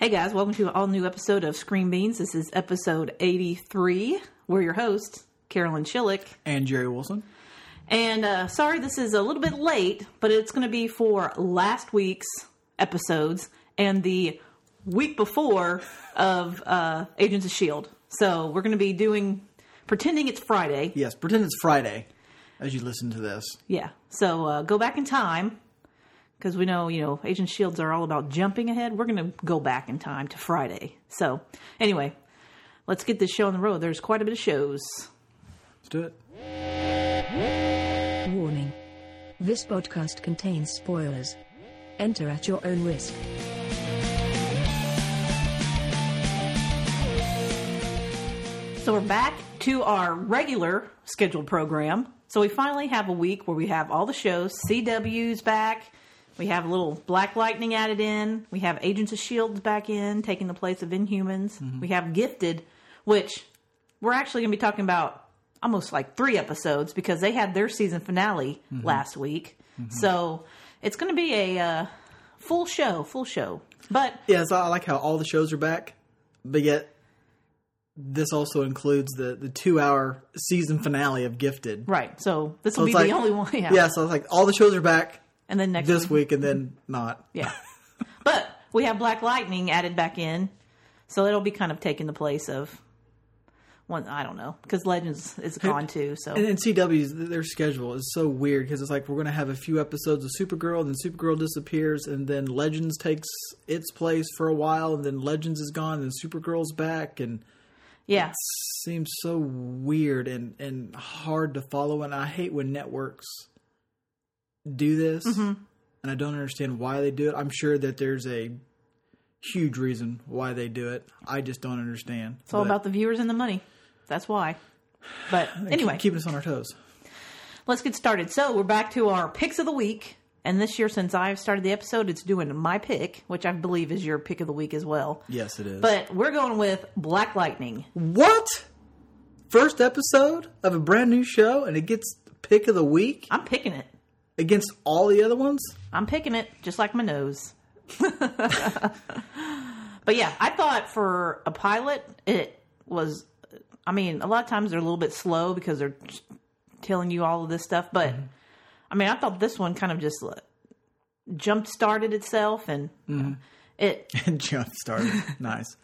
Hey guys, welcome to an all new episode of Screen Beans. This is episode 83. We're your hosts, Carolyn Schillick. and Jerry Wilson. And uh, sorry this is a little bit late, but it's going to be for last week's episodes and the week before of uh, Agents of S.H.I.E.L.D. So we're going to be doing, pretending it's Friday. Yes, pretend it's Friday as you listen to this. Yeah. So uh, go back in time because we know, you know, Agent Shields are all about jumping ahead. We're going to go back in time to Friday. So anyway, let's get this show on the road. There's quite a bit of shows. Let's do it. Warning. This podcast contains spoilers. Enter at your own risk. So we're back to our regular scheduled program. So we finally have a week where we have all the shows. CW's back. We have a little Black Lightning added in. We have Agents of Shields back in, taking the place of Inhumans. Mm-hmm. We have Gifted, which we're actually going to be talking about almost like three episodes because they had their season finale mm-hmm. last week. Mm-hmm. So it's going to be a uh, full show, full show. But Yeah, so I like how all the shows are back, but yet this also includes the, the two hour season finale of Gifted. right, so this So will be it's like- the only one. Yeah. Yeah, so it's like all the shows are back And then next this week and then not. Yeah. but we have Black Lightning added back in. So it'll be kind of taking the place of one I don't know because Legends is gone too. So And, CW's their schedule is so weird because it's like we're going to have a few episodes of Supergirl, and then Supergirl disappears, and then Legends takes its place for a while, and then Legends is gone, and then Supergirl's back, and yeah, seems so weird and and hard to follow and i hate when networks do this Mm-hmm. and i don't understand why they do it i'm sure that there's a huge reason why they do it i just don't understand it's all about the viewers and the money. That's why. But anyway, keeping us on our toes let's get started. So we're back to our picks of the week. And this year, since I've started the episode, it's doing my pick, which I believe is your pick of the week as well. yes it is But we're going with Black Lightning. what first episode of a brand new show and it gets pick of the week I'm picking it. Against all the other ones I'm picking it just like my nose. but yeah, I thought for a pilot, it was. I mean, a lot of times they're a little bit slow because they're telling you all of this stuff. But I mean, I thought this one kind of just jump started itself and it. and jump started nice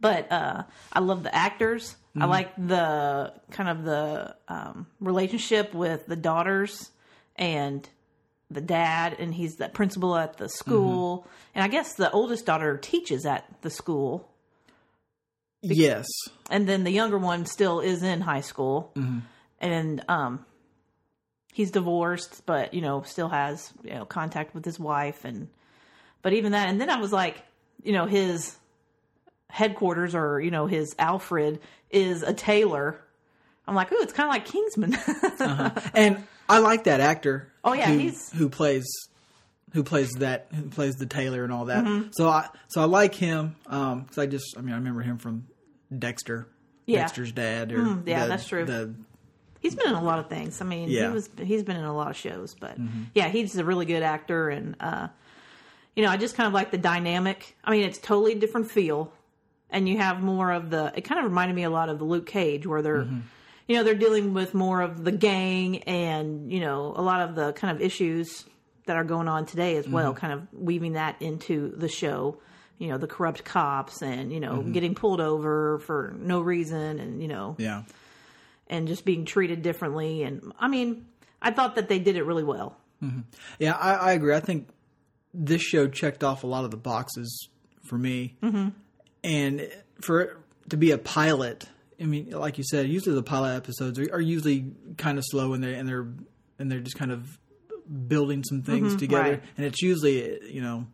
But uh, I love the actors. I like the kind of the um, relationship with the daughters and the dad, and he's the principal at the school. Mm-hmm. And I guess the oldest daughter teaches at the school, yes and then the younger one still is in high school. Mm-hmm. And um, he's divorced, but you know still has you know contact with his wife, and but even that. And then I was like, you know, his headquarters or you know his Alfred is a tailor. I'm like, ooh, it's kind of like Kingsman. Uh-huh. and I like that actor. Oh, yeah, who, he's- who plays who plays that who plays the tailor and all that. Mm-hmm. So I so I like him because I just I mean I remember him from Dexter. Yeah. Mm, Dexter's dad. Or yeah, the- that's true. The, he's been in a lot of things. I mean, he Yeah. Mm-hmm. was he's been in a lot of shows, but yeah, he's a really good actor, and uh, you know, I just kind of like the dynamic. I mean, it's totally different feel, and you have more of the. It kind of reminded me a lot of the Luke Cage, where they're. Mm-hmm. You know, they're dealing with more of the gang and, you know, a lot of the kind of issues that are going on today as Mm-hmm. well, kind of weaving that into the show. You know, the corrupt cops and, you know, Mm-hmm. getting pulled over for no reason and, you know, yeah. and just being treated differently. And I mean, I thought that they did it really well. Yeah, I, I agree. I think this show checked off a lot of the boxes for me, mm-hmm. and for it to be a pilot. I mean, like you said, usually the pilot episodes are, are usually kind of slow, and they and they're and they're just kind of building some things mm-hmm, together, right. and it's usually you know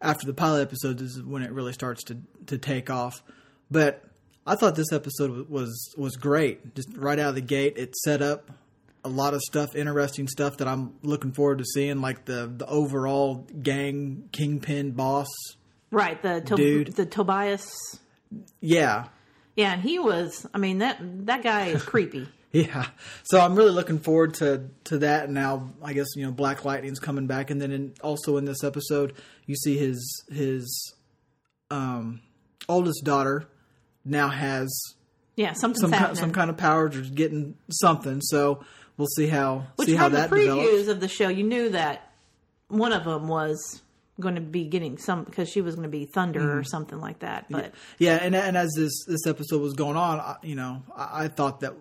after the pilot episodes is when it really starts to to take off. But I thought this episode was was great. Just right out of the gate, it set up a lot of stuff, interesting stuff that I'm looking forward to seeing, like the the overall gang kingpin boss. Right. The to- Dude. the Tobias. Yeah, Yeah, and he was. I mean that that guy is creepy. Yeah, so I'm really looking forward to to that. And now I guess you know Black Lightning's coming back, and then in, also in this episode you see his his um, oldest daughter now has Yeah, some kind, some kind of powers or getting something. So we'll see how Which see how that the previews develops. of the show, you knew that one of them was going to be getting some because she was going to be Thunder Mm-hmm. or something like that. But Yeah, and and as this this episode was going on, I, you know, I, I thought that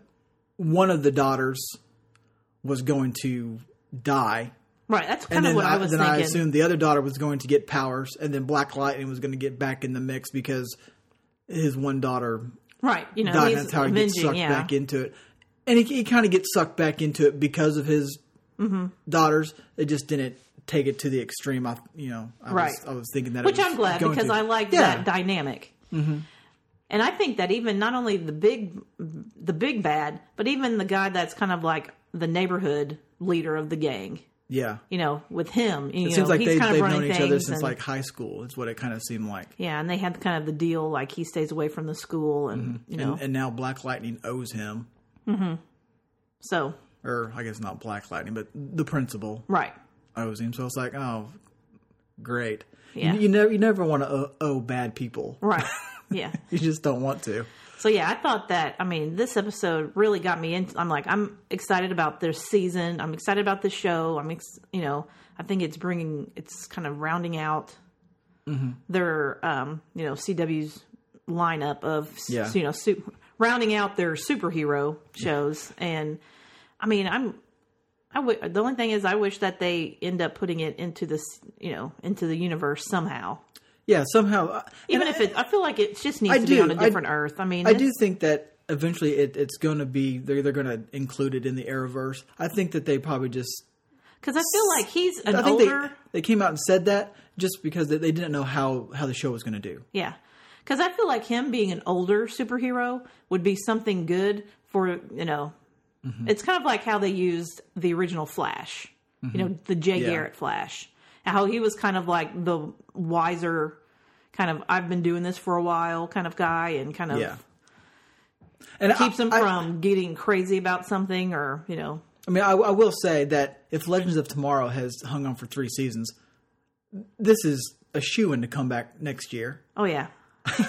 one of the daughters was going to die, right, that's kind of what I, I, was then thinking. I assumed the other daughter was going to get powers, and then Black Lightning was going to get back in the mix because his one daughter right, you know, died. That's how he gets sucked Yeah, back into it, and he, he kind of gets sucked back into it because of his Mm-hmm. daughters. It just didn't take it to the extreme. I, you know, I Right. was, I was thinking that, which I'm glad because to. I like Yeah. that dynamic. Mm-hmm. And I think that even not only the big, the big bad, but even the guy that's kind of like the neighborhood leader of the gang. Yeah, You know, with him, you it know, seems like he's they, kind of they've known each other since and- like high school. Is what it kind of seemed like. yeah, and they had kind of the deal like he stays away from the school, and you know, and, and now Black Lightning owes him, Mm-hmm. so or I guess not Black Lightning, but the principal right, owes him. So it's like, oh, great. Yeah. You, you never, you never want to owe, owe bad people. right, yeah. You just don't want to. So yeah, I thought that. I mean, this episode really got me into. I'm like, I'm excited about this season. I'm excited about this show. I'm, ex, you know, I think it's bringing, it's kind of rounding out Mm-hmm. their, um, you know, CW's lineup of, Yeah. you know, su- rounding out their superhero shows. And I mean, I'm. I w- the only thing is, I wish that they end up putting it into this, you know, into the universe somehow. Yeah, somehow. uh, Even and if it, I feel like it just needs I to be on a different Earth. I mean, I do think that eventually it, it's going to be they're they're going to include it in the Arrowverse. I think that they probably just Because I feel like he's an I think older, they they came out and said that just because they, they didn't know how how the show was going to do. yeah. Because I feel like him being an older superhero would be something good for you know. Mm-hmm. It's kind of like how they used the original Flash, you know, the Jay Mm-hmm. Yeah. Garrick Flash. How he was kind of like the wiser, kind of I've been doing this for a while kind of guy, and kind of Yeah, and keeps I, him I- from getting crazy about something or you know. I mean, I, I will say that if Legends of Tomorrow has hung on for three seasons, this is a shoe in to come back next year. Oh yeah,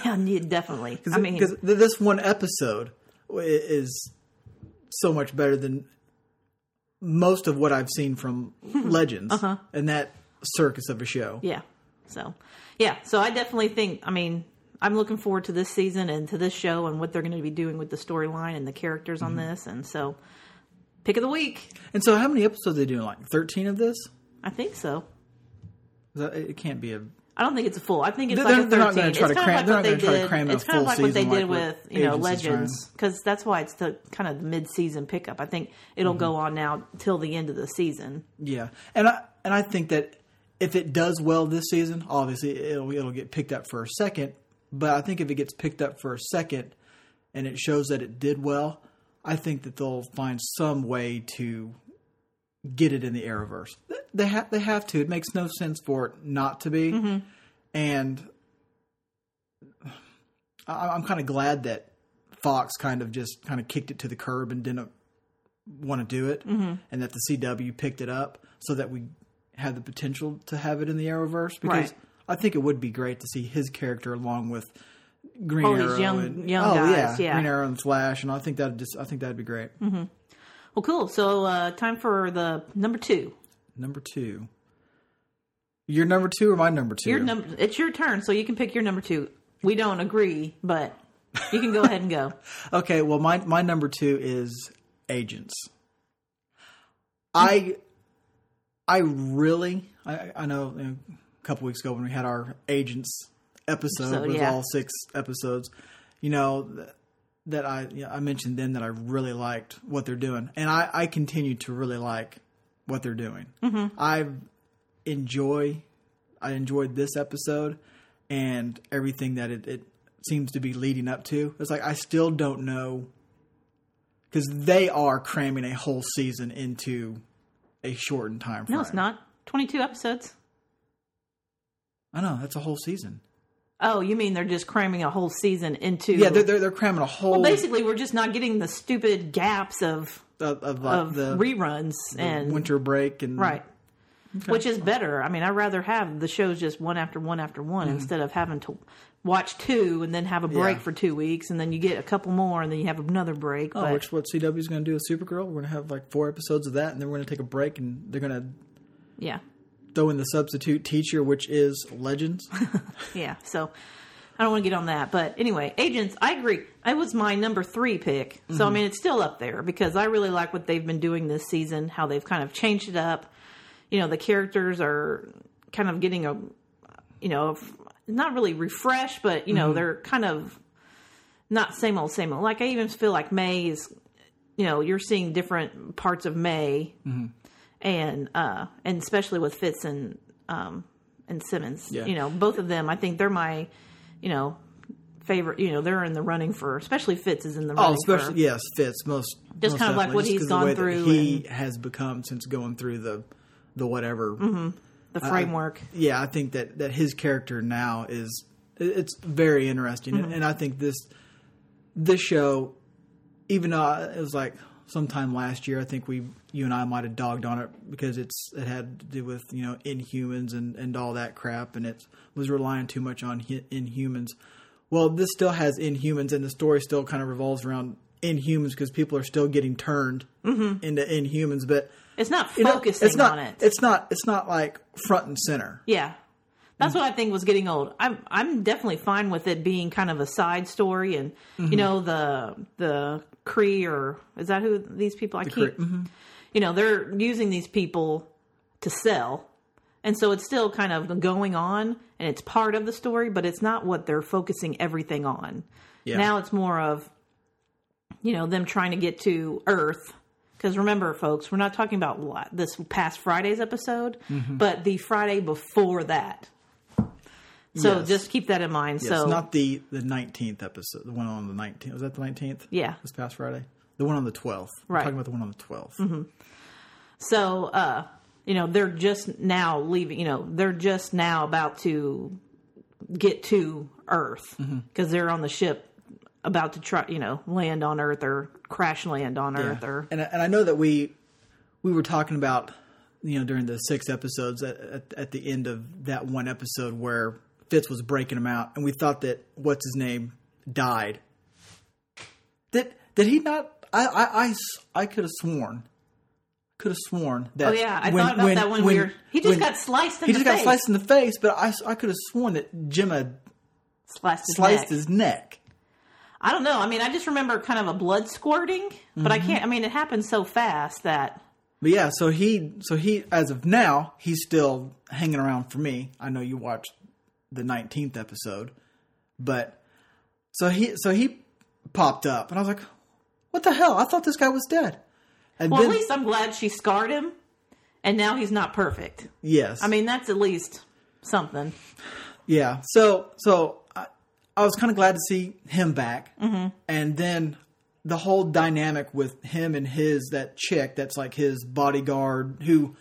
yeah, yeah, definitely. I mean, because this one episode is so much better than most of what I've seen from Legends and that circus of a show. Yeah. So, yeah. So I definitely think, I mean, I'm looking forward to this season and to this show and what they're going to be doing with the storyline and the characters Mm-hmm. on this. And so, pick of the week. And so, how many episodes are they doing? Like thirteen of this? I think so. That- It can't be a. I don't think it's a full. I think it's They're- like a 13. they're not gonna it's try to kind cram- of like what they gonna try to did. a It's kind of like what they did like with, you know, Agents is trying. Legends. Because that's why it's the kind of the mid-season pickup. I think it'll go Mm-hmm. on now till the end of the season. Yeah, and I and I think that if it does well this season, obviously it'll it'll get picked up for a second. But I think if it gets picked up for a second, and it shows that it did well, I think that they'll find some way to get it in the Arrowverse. They have they have to. It makes no sense for it not to be. And I, I'm kind of glad that Fox kind of just kind of kicked it to the curb and didn't want to do it, Mm-hmm. and that the CW picked it up so that we had the potential to have it in the Arrowverse. Because Right. I think it would be great to see his character along with Green All these Arrow young- and young oh guys, yeah, yeah. Green Arrow and Flash, and I think that just I think that'd be great. Well, cool. So, uh, time for the number two. Number two, your number two or my number two? Your number. It's your turn, so you can pick your number two. We don't agree, but you can go ahead and go. Okay, well, my my number two is Agents. I I really I, I know, you know, a couple weeks ago when we had our Agents episode Episode, with yeah. all six episodes, you know th- that I you know, I mentioned then that I really liked what they're doing, and I I continue to really like what they're doing. Mm-hmm. I enjoy I enjoyed this episode and everything that it, it seems to be leading up to. It's like I still don't know because they are cramming a whole season into a shortened time frame. No, it's not. 22 episodes. I know that's a whole season. Oh, you mean they're just cramming a whole season into. Yeah, they're they're, they're cramming a whole Well, basically, we're just not getting the stupid gaps of, of, of, like of the, reruns the and. winter break and Right. which is better. I mean, I'd rather have the shows just one after one after one mm-hmm. instead of having to watch two and then have a break. Yeah. for two weeks and then you get a couple more and then you have another break. Oh, but which what CW is going to do with Supergirl? We're going to have like four episodes of that, and then we're going to take a break, and they're going to yeah, throw in the substitute teacher, which is Legends. yeah. So I don't want to get on that, but anyway, Agents. I agree. It was my number three pick, so I Mm-hmm. mean it's still up there because I really like what they've been doing this season. How they've kind of changed it up. You know, the characters are kind of getting a, you know, not really refreshed, but you know Mm-hmm. they're kind of not same old same old. Like I even feel like May is, you know, you're seeing different parts of May, Mm-hmm. And uh, and especially with Fitz and um and Simmons. Yeah. You know, both of them. I think they're my, you know, favorite. You know, they're in the running for, especially Fitz is in the Oh, running. especially for, yes, Fitz most. Just most kind of like what he's gone through He and- has become since going through the the whatever. the framework. Yeah, I think that that his character now is it's very interesting, Mm-hmm. and, and I think this this show, even though it was like sometime last year, I think we you and I might have dogged on it because it's it had to do with you know Inhumans and and all that crap, and it was relying too much on Inhumans. Well, this still has Inhumans, and the story still kind of revolves around Inhumans because people are still getting turned mm-hmm. into Inhumans, but. It's not you know, focusing it's not, on it. It's not. It's not like front and center. Yeah. That's what I think was getting old. I'm I'm definitely fine with it being kind of a side story and Mm-hmm. you know the the Kree or is that who these people I keep Kree, mhm. you know they're using these people to sell. And so it's still kind of going on and it's part of the story but it's not what they're focusing everything on. Yeah. Now it's more of you know them trying to get to Earth because remember, folks, we're not talking about la- this past Friday's episode, Mm-hmm. but the Friday before that. So Yes. just keep that in mind. Yes, so not the the nineteenth episode. The one on the nineteenth. Was that the nineteenth? yeah, This past Friday. The one on the twelfth. Right. We're talking about the one on the 12th Mm-hmm. so uh, you know they're just now leaving. You know they're just now about to get to Earth because Mm-hmm. they're on the ship about to try, you know, land on Earth or crash land on Earth or And I- and I know that we we were talking about you know during the six episodes at, at, at the end of that one episode where Fitz was breaking him out, and we thought that what's his name died. Did did he not? I I I could have sworn. Could have sworn that. Oh yeah, I thought about that when, we were. He just when- got sliced in he the just face. got sliced in the face, but I, I could have sworn that Jim had sliced his sliced neck. his neck. I don't know. I mean, I just remember kind of a blood squirting, but I mm-hmm. can't. I mean, it happened so fast that But yeah, so he so he as of now he's still hanging around for me. I know you watched the nineteenth episode, but so he so he popped up, and I was like, "What the hell? I thought this guy was dead." And well, then at least I'm glad she scarred him, and now he's not perfect. yes, I mean, that's at least something. yeah. So so I, I was kind of glad to see him back, mm-hmm. and then the whole dynamic with him and his that chick that's like his bodyguard who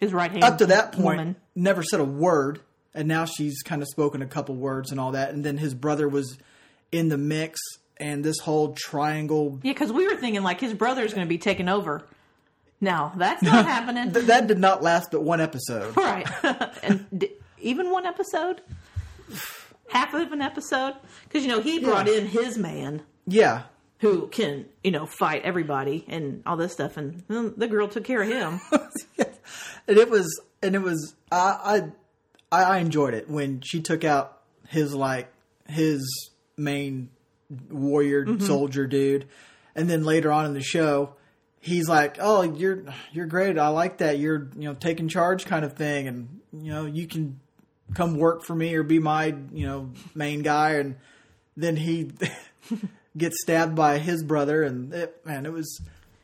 His right hand up to that point woman. never said a word and now she's kind of spoken a couple words and all that and then his brother was in the mix and this whole triangle Yeah, because we were thinking like his brother's going to be taken over. No, that's not happening. th- that did not last but one episode right, and d- even one episode, half of an episode, because you know he brought Yeah. in his man. yeah who can you know fight everybody and all this stuff and mm, the girl took care of him and it was and it was I, I i enjoyed it when she took out his like his main warrior Mm-hmm. soldier dude and then later on in the show he's like oh you're you're great i like that you're you know taking charge kind of thing and you know you can come work for me or be my you know main guy and then he gets stabbed by his brother and it, man it was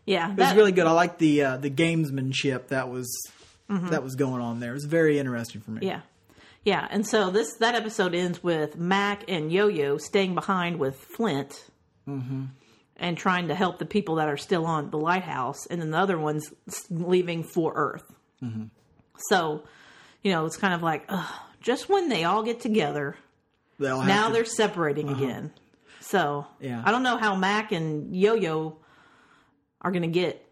yeah it was really good. I like the uh, the gamesmanship that was Mm-hmm. that was going on there. It was very interesting for me. yeah yeah and so this that episode ends with Mack and yo-yo staying behind with flint Mm-hmm. and trying to help the people that are still on the lighthouse and then the other ones leaving for earth Mm-hmm. so you know it's kind of like ugh, just when they all get together They all now to- they're separating again. So Yeah. I don't know how Mack and Yo Yo are going to get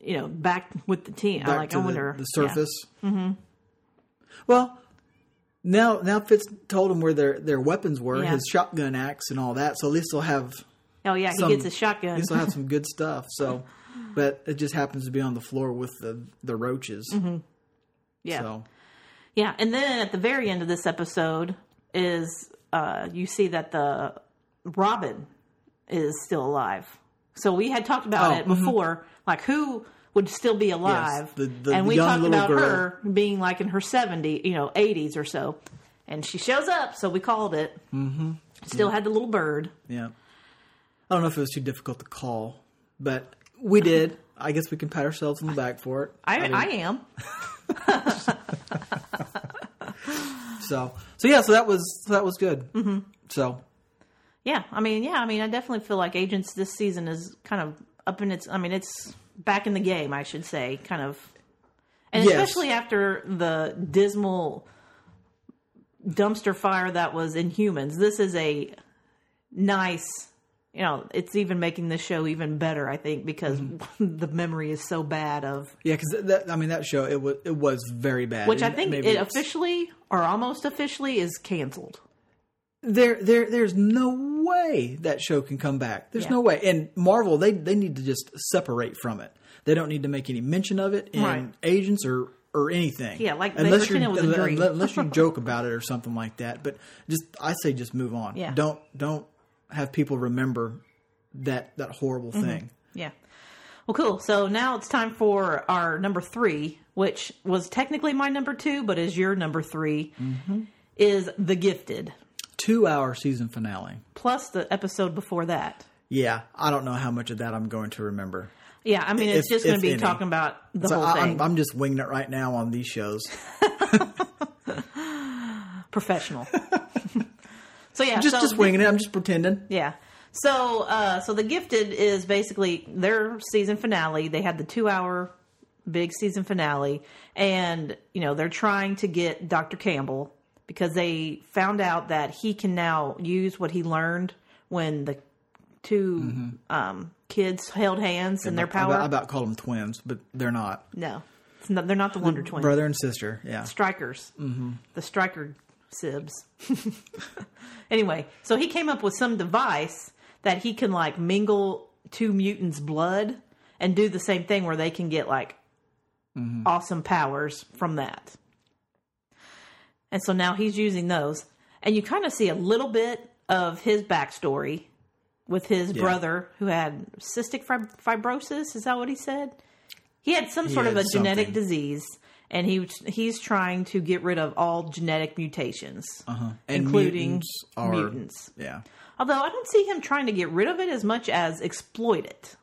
you know, back with the team. I back like. to I wonder the, yeah. surface. Mm-hmm. Well, now now Fitz told him where their their weapons were, Yeah. his shotgun axe and all that. So at least they'll have Oh yeah, some- he gets his at shotgun. least they'll have some good stuff. So, but it just happens to be on the floor with the the roaches. Mm-hmm. yeah, So yeah. And then at the very end of this episode is uh, you see that the Robin is still alive. So we had talked about Oh, it before, like who would still be alive, the- the and we talked about girl. her being like in her seventy, you know, eighties or so, and she shows up. So we called it. Mm-hmm. Still had the little bird. yeah, I don't know if it was too difficult to call, but we did. I guess we can pat ourselves on the back for it. I, mean, I am. so so yeah. So that was so that was good. Mm-hmm. So Yeah, I mean, yeah, I mean, I definitely feel like Agents this season is kind of up in its. I mean, it's back in the game, I should say, kind of, and Yes. especially after the dismal dumpster fire that was Inhumans. This is a nice. You know, it's even making the show even better, I think, because the memory is so bad of yeah, because that I mean that show it was it was very bad. which I think it officially or almost officially is canceled. There there there's no way that show can come back. There's Yeah. no way. And Marvel they they need to just separate from it. They don't need to make any mention of it in Right. agents or or anything. Yeah, like unless you it was a dream. unless you joke about it or something like that. But just I say just move on. Yeah. Don't don't have people remember that that horrible Mm-hmm. thing. Yeah. Well, cool. So now it's time for our number three, which was technically my number two, but is your number 3 is The Gifted, Two hour season finale. plus the episode before that. Yeah, I don't know how much of that I'm going to remember. Yeah, I mean, it's If- just going to be any. talking about the So whole I, thing. I'm, I'm just winging it right now on these shows. Professional. so yeah, Just so just winging it. I'm just pretending. Yeah. So, uh, so the Gifted is basically their season finale. They had the two-hour big season finale, and you know they're trying to get Dr. Campbell because they found out that he can now use what he learned when the 2 um, kids held hands in their I power. about, I about call them twins, but they're not. no, it's not, they're not the Wonder Twins. Brother and sister. Yeah. Struckers. Mm-hmm. The Strucker Sibs. anyway, so he came up with some device that he can like mingle two mutants' blood and do the same thing where they can get like awesome powers from that. And so now he's using those. And you kind of see a little bit of his backstory with his brother who had cystic fib- fibrosis. Is that what he said? He had some sort of a had genetic disease, and he he's trying to get rid of all genetic mutations, Uh-huh. Including mutants are mutants. yeah. Although I don't see him trying to get rid of it as much as exploit it.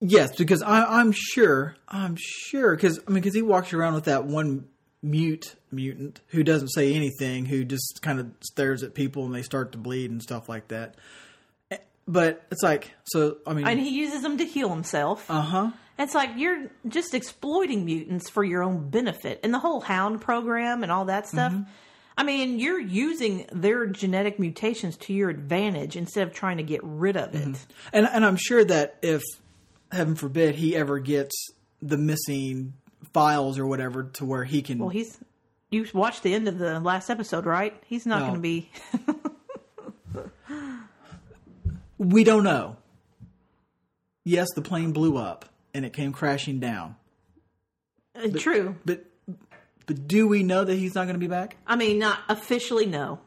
Yes, because I, I'm sure, I'm sure, because I mean, because he walks around with that one mute mutant who doesn't say anything, who just kind of stares at people and they start to bleed and stuff like that. Eh, But it's like, so I mean, And he uses them to heal himself. uh huh. It's like you're just exploiting mutants for your own benefit. And the whole Hound program and all that stuff. Mm-hmm. I mean, you're using their genetic mutations to your advantage instead of trying to get rid of it. And and I'm sure that if heaven forbid he ever gets the missing files or whatever to where he can Well, he's. You watched the end of the last episode, right? He's not No. going to be. we don't know. Yes, the plane blew up and it came crashing down. uh, True. But but do we know that he's not going to be back? I mean, not officially, no.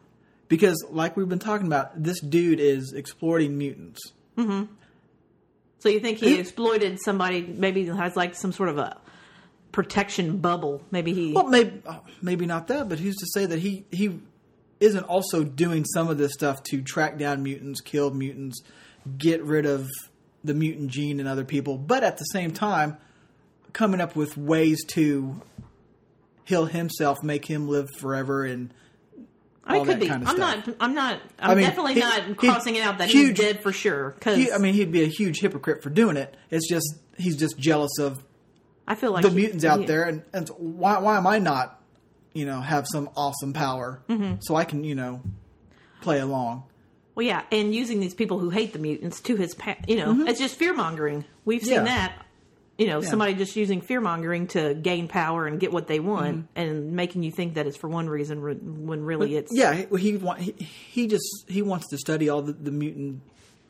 Because like we've been talking about, this dude is exploiting mutants. So you think he exploited somebody? Maybe has like some sort of a protection bubble. Maybe he. Well, maybe maybe not that, but who's to say that he he isn't also doing some of this stuff to track down mutants, kill mutants, get rid of the mutant gene in other people, but at the same time coming up with ways to heal himself, make him live forever, and I could that be. kind of I'm stuff. not. I'm not. I'm mean, definitely he- not he- crossing it out that huge- he's dead for sure. Because he, I mean, he'd be a huge hypocrite for doing it. It's just he's just jealous of I feel like the he- mutants out he- there, and, and why why am I not, you know, have some awesome power Mm-hmm. so I can you know play along? Well, yeah, and using these people who hate the mutants to his, pa- you know, it's just fear mongering. We've seen Mm-hmm. Yeah. that you know somebody just using fear mongering to gain power and get what they want, Mm-hmm. and making you think that it's for one reason when really it's Yeah, he he, wa- he he just he wants to study all the, the mutant,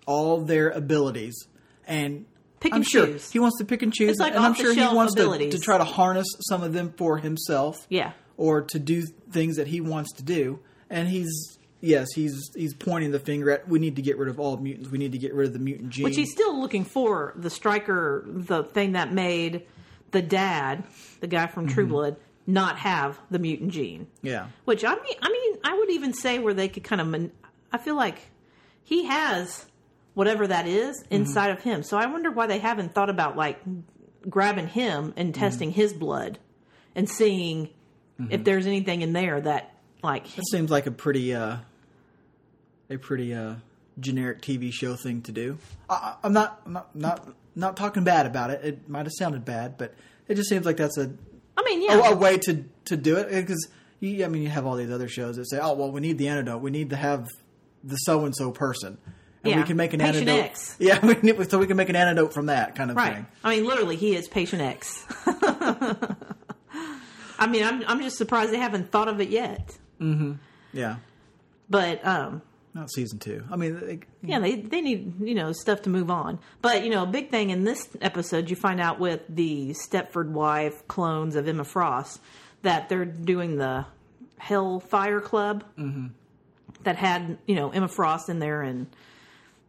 all their abilities, and Pick I'm and sure choose. he wants to pick and choose, It's like and I'm sure he wants to, to try to harness some of them for himself. Yeah. or to do things that he wants to do, and he's yes, he's he's pointing the finger at we need to get rid of all mutants. We need to get rid of the mutant gene. Which he's still looking for the striker, the thing that made the dad, the guy from Mm-hmm. True Blood, not have the mutant gene. yeah, Which I mean, I mean, I would even say where they could kind of. Man- I feel like he has whatever that is Mm-hmm. inside of him. So I wonder why they haven't thought about like grabbing him and Mm-hmm. testing his blood and seeing Mm-hmm. if there's anything in there that like that seems like a pretty uh, a pretty uh, generic TV show thing to do. I, I'm not I'm not not not talking bad about it. It might have sounded bad, but it just seems like that's a I mean, yeah, a way to to do it because I mean you have all these other shows that say, oh well, we need the antidote. We need to have the so and so person, and Yeah, we can make an Patient antidote. X. Yeah, we so we can make an antidote from that kind of right. thing. I mean, literally, he is Patient X. I mean, I'm I'm just surprised they haven't thought of it yet. Yeah, But um, not season two. I mean, they, yeah, they they need you know stuff to move on. But you know, a big thing in this episode, you find out with the Stepford wife clones of Emma Frost that they're doing the Hellfire Club that had you know Emma Frost in there and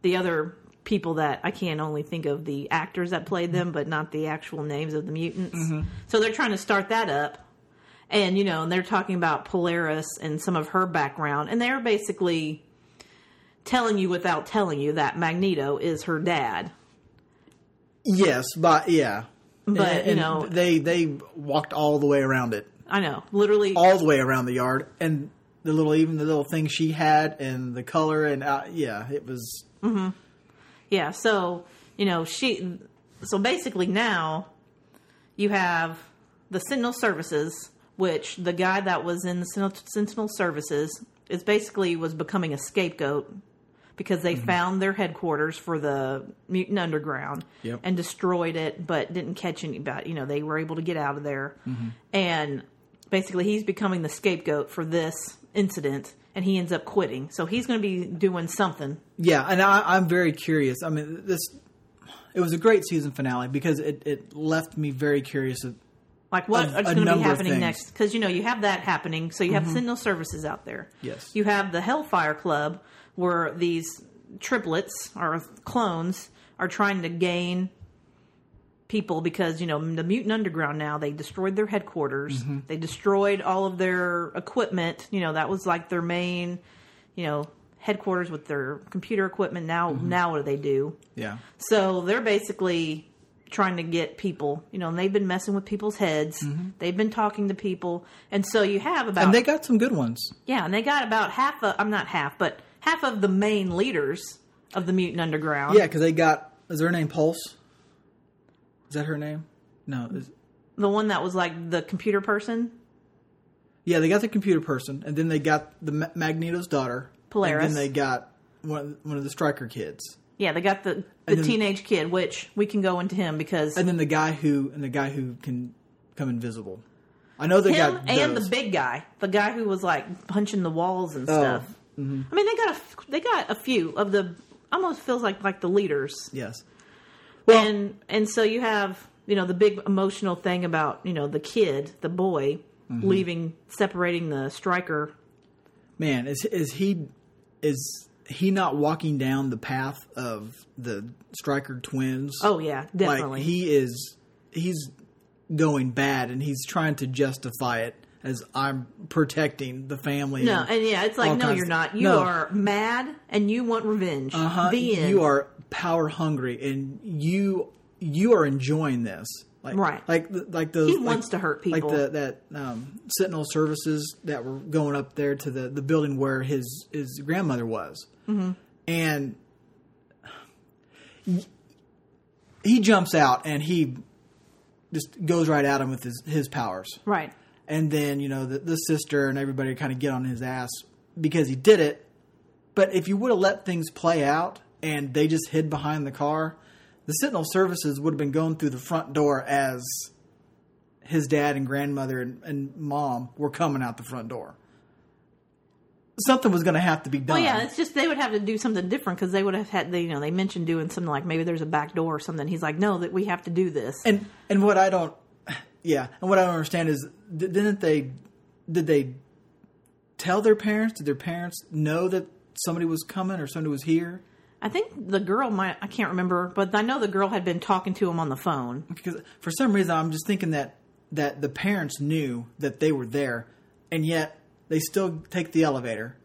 the other people that I can't only think of the actors that played them, but not the actual names of the mutants. So they're trying to start that up. And you know, and they're talking about Polaris and some of her background, and they're basically telling you without telling you that Magneto is her dad. yes, but yeah, But, And- you know- they they walked all the way around it. I know, literally. all the way around the yard, and the little even the little thing she had, and the color, and uh, yeah, it was mm-hmm. Yeah, so you know she. So basically, now you have the Sentinel Services, which the guy that was in the Sentinel Services is basically was becoming a scapegoat because they mm-hmm. found their headquarters for the Mutant Underground Yep. and destroyed it, but didn't catch anybody. You know, they were able to get out of there, mm-hmm. and basically he's becoming the scapegoat for this incident. And he ends up quitting, so he's going to be doing something yeah, and I, I'm very curious. I mean, this it was a great season finale because it, it left me very curious. Of, Like what is going to be happening next? Because you know you have that happening. So you have mm-hmm. Sentinel Services out there. Yes. You have the Hellfire Club, where these triplets or clones are trying to gain people because you know the mutant underground now they destroyed their headquarters Mm-hmm. they destroyed all of their equipment you know that was like their main you know headquarters with their computer equipment now Mm-hmm. now what do they do yeah, so they're basically trying to get people, you know, and they've been messing with people's heads. They've been talking to people. And so you have about and they got some good ones. yeah, and they got about half of I'm not half, but half of the main leaders of the Mutant Underground. Yeah, because they got is her name Pulse? Is that her name? No. Is, The one that was like the computer person. yeah, they got the computer person, and then they got the Ma- Magneto's daughter, Polaris. and then they got one one of the Strucker kids. Yeah, they got the the then- teenage kid, which we can go into him because and then the guy who and the guy who can come invisible. I know they him got and those. the big guy, the guy who was like punching the walls and oh, stuff. Mm-hmm. I mean, they got a they got a few of the almost feels like like the leaders. yes. Well, and and so you have you know the big emotional thing about you know the kid the boy Mm-hmm. leaving separating the striker man, is is he is he not walking down the path of the Strucker twins? oh yeah definitely like he is. He's going bad, and he's trying to justify it as I'm protecting the family. no and and yeah it's like no you're of- not you No. are mad and you want revenge Uh-huh. the end You are power hungry, and you you are enjoying this. Like, Right. Like like those. He like- wants to hurt people. Like the, that um, Sentinel services that were going up there to the, the building where his his grandmother was, mm-hmm. and he- he jumps out and he just goes right at him with his his powers right and then you know the, the sister and everybody kind of get on his ass because he did it. But if you would have let things play out and they just hid behind the car, the Sentinel services would have been going through the front door as his dad and grandmother and, and mom were coming out the front door. Something was going to have to be done. Well, yeah, it's just they would have to do something different because they would have had, they, you know, they mentioned doing something like maybe there's a back door or something. He's like, no, that we have to do this. and and what I don't, yeah, and what I don't understand is, didn't they, did they tell their parents? Did their parents know that somebody was coming or somebody was here? I think the girl might, I can't remember, but I know the girl had been talking to him on the phone. Because for some reason, I'm just thinking that that the parents knew that they were there, and yet they still take the elevator.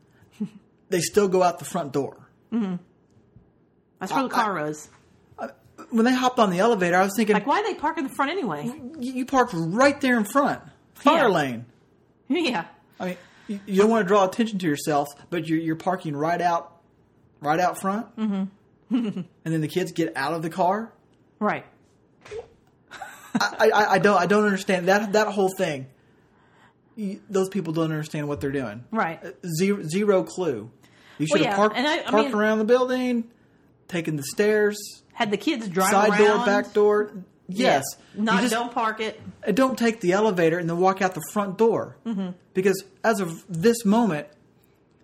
they still go out the front door. Mm-hmm. That's where the car was. When they hopped on the elevator, I was thinking, Like, why they park in the front anyway? you you parked right there in front, fire Yeah. lane. yeah. I mean, you, you don't want to draw attention to yourself, but you're you're parking right out, right out front, mm-hmm. and then the kids get out of the car. Right. I, I, I don't I don't understand that that whole thing. You, those people don't understand what they're doing. Right. Zero zero clue. You should Well, have yeah, parked I parked mean- around the building, taken the stairs, Had the kids drive side around. door, back door. Yes, Not You just- don't park it. Uh, don't take the elevator and then walk out the front door. Mm-hmm. Because as of this moment,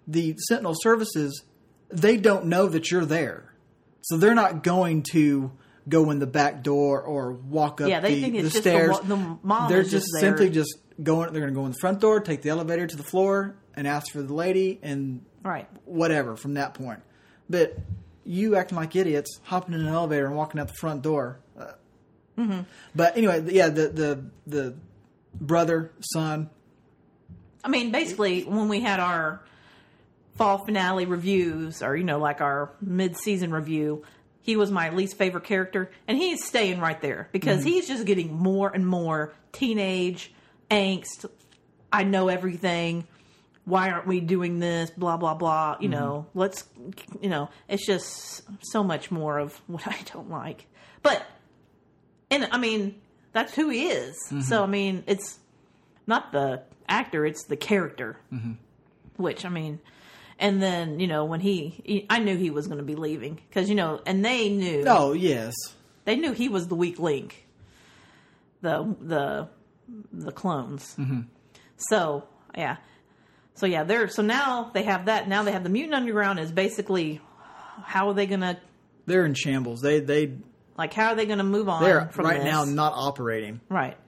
the Sentinel services they don't know that you're there, so they're not going to go in the back door or walk up Yeah, they the, think the it's just the stairs. wa- the mom they're just just simply just going. They're going to go in the front door, take the elevator to the floor, and ask for the lady, and Right. whatever from that point. But you acting like idiots, hopping in an elevator and walking out the front door. Uh, Mm-hmm. But anyway, yeah, the the the brother son. I mean, basically, when we had our fall finale reviews, or you know, like our mid-season review, he was my least favorite character, and he's staying right there because he's just getting more and more teenage angst. I know everything. Why aren't we doing this? Blah blah blah. You mm-hmm. know, let's. You know, it's just so much more of what I don't like. But, and I mean, that's who he is. Mm-hmm. So I mean, it's not the actor; it's the character. Mm-hmm. Which I mean, and then you know when he, he I knew he was going to be leaving because you know, and they knew Oh yes, they knew he was the weak link. The the the clones. So yeah, so yeah, they're so now they have that. Now they have the mutant underground is basically how are they going to they're in shambles. They they like how are they going to move on they're from right this? now not operating. Right.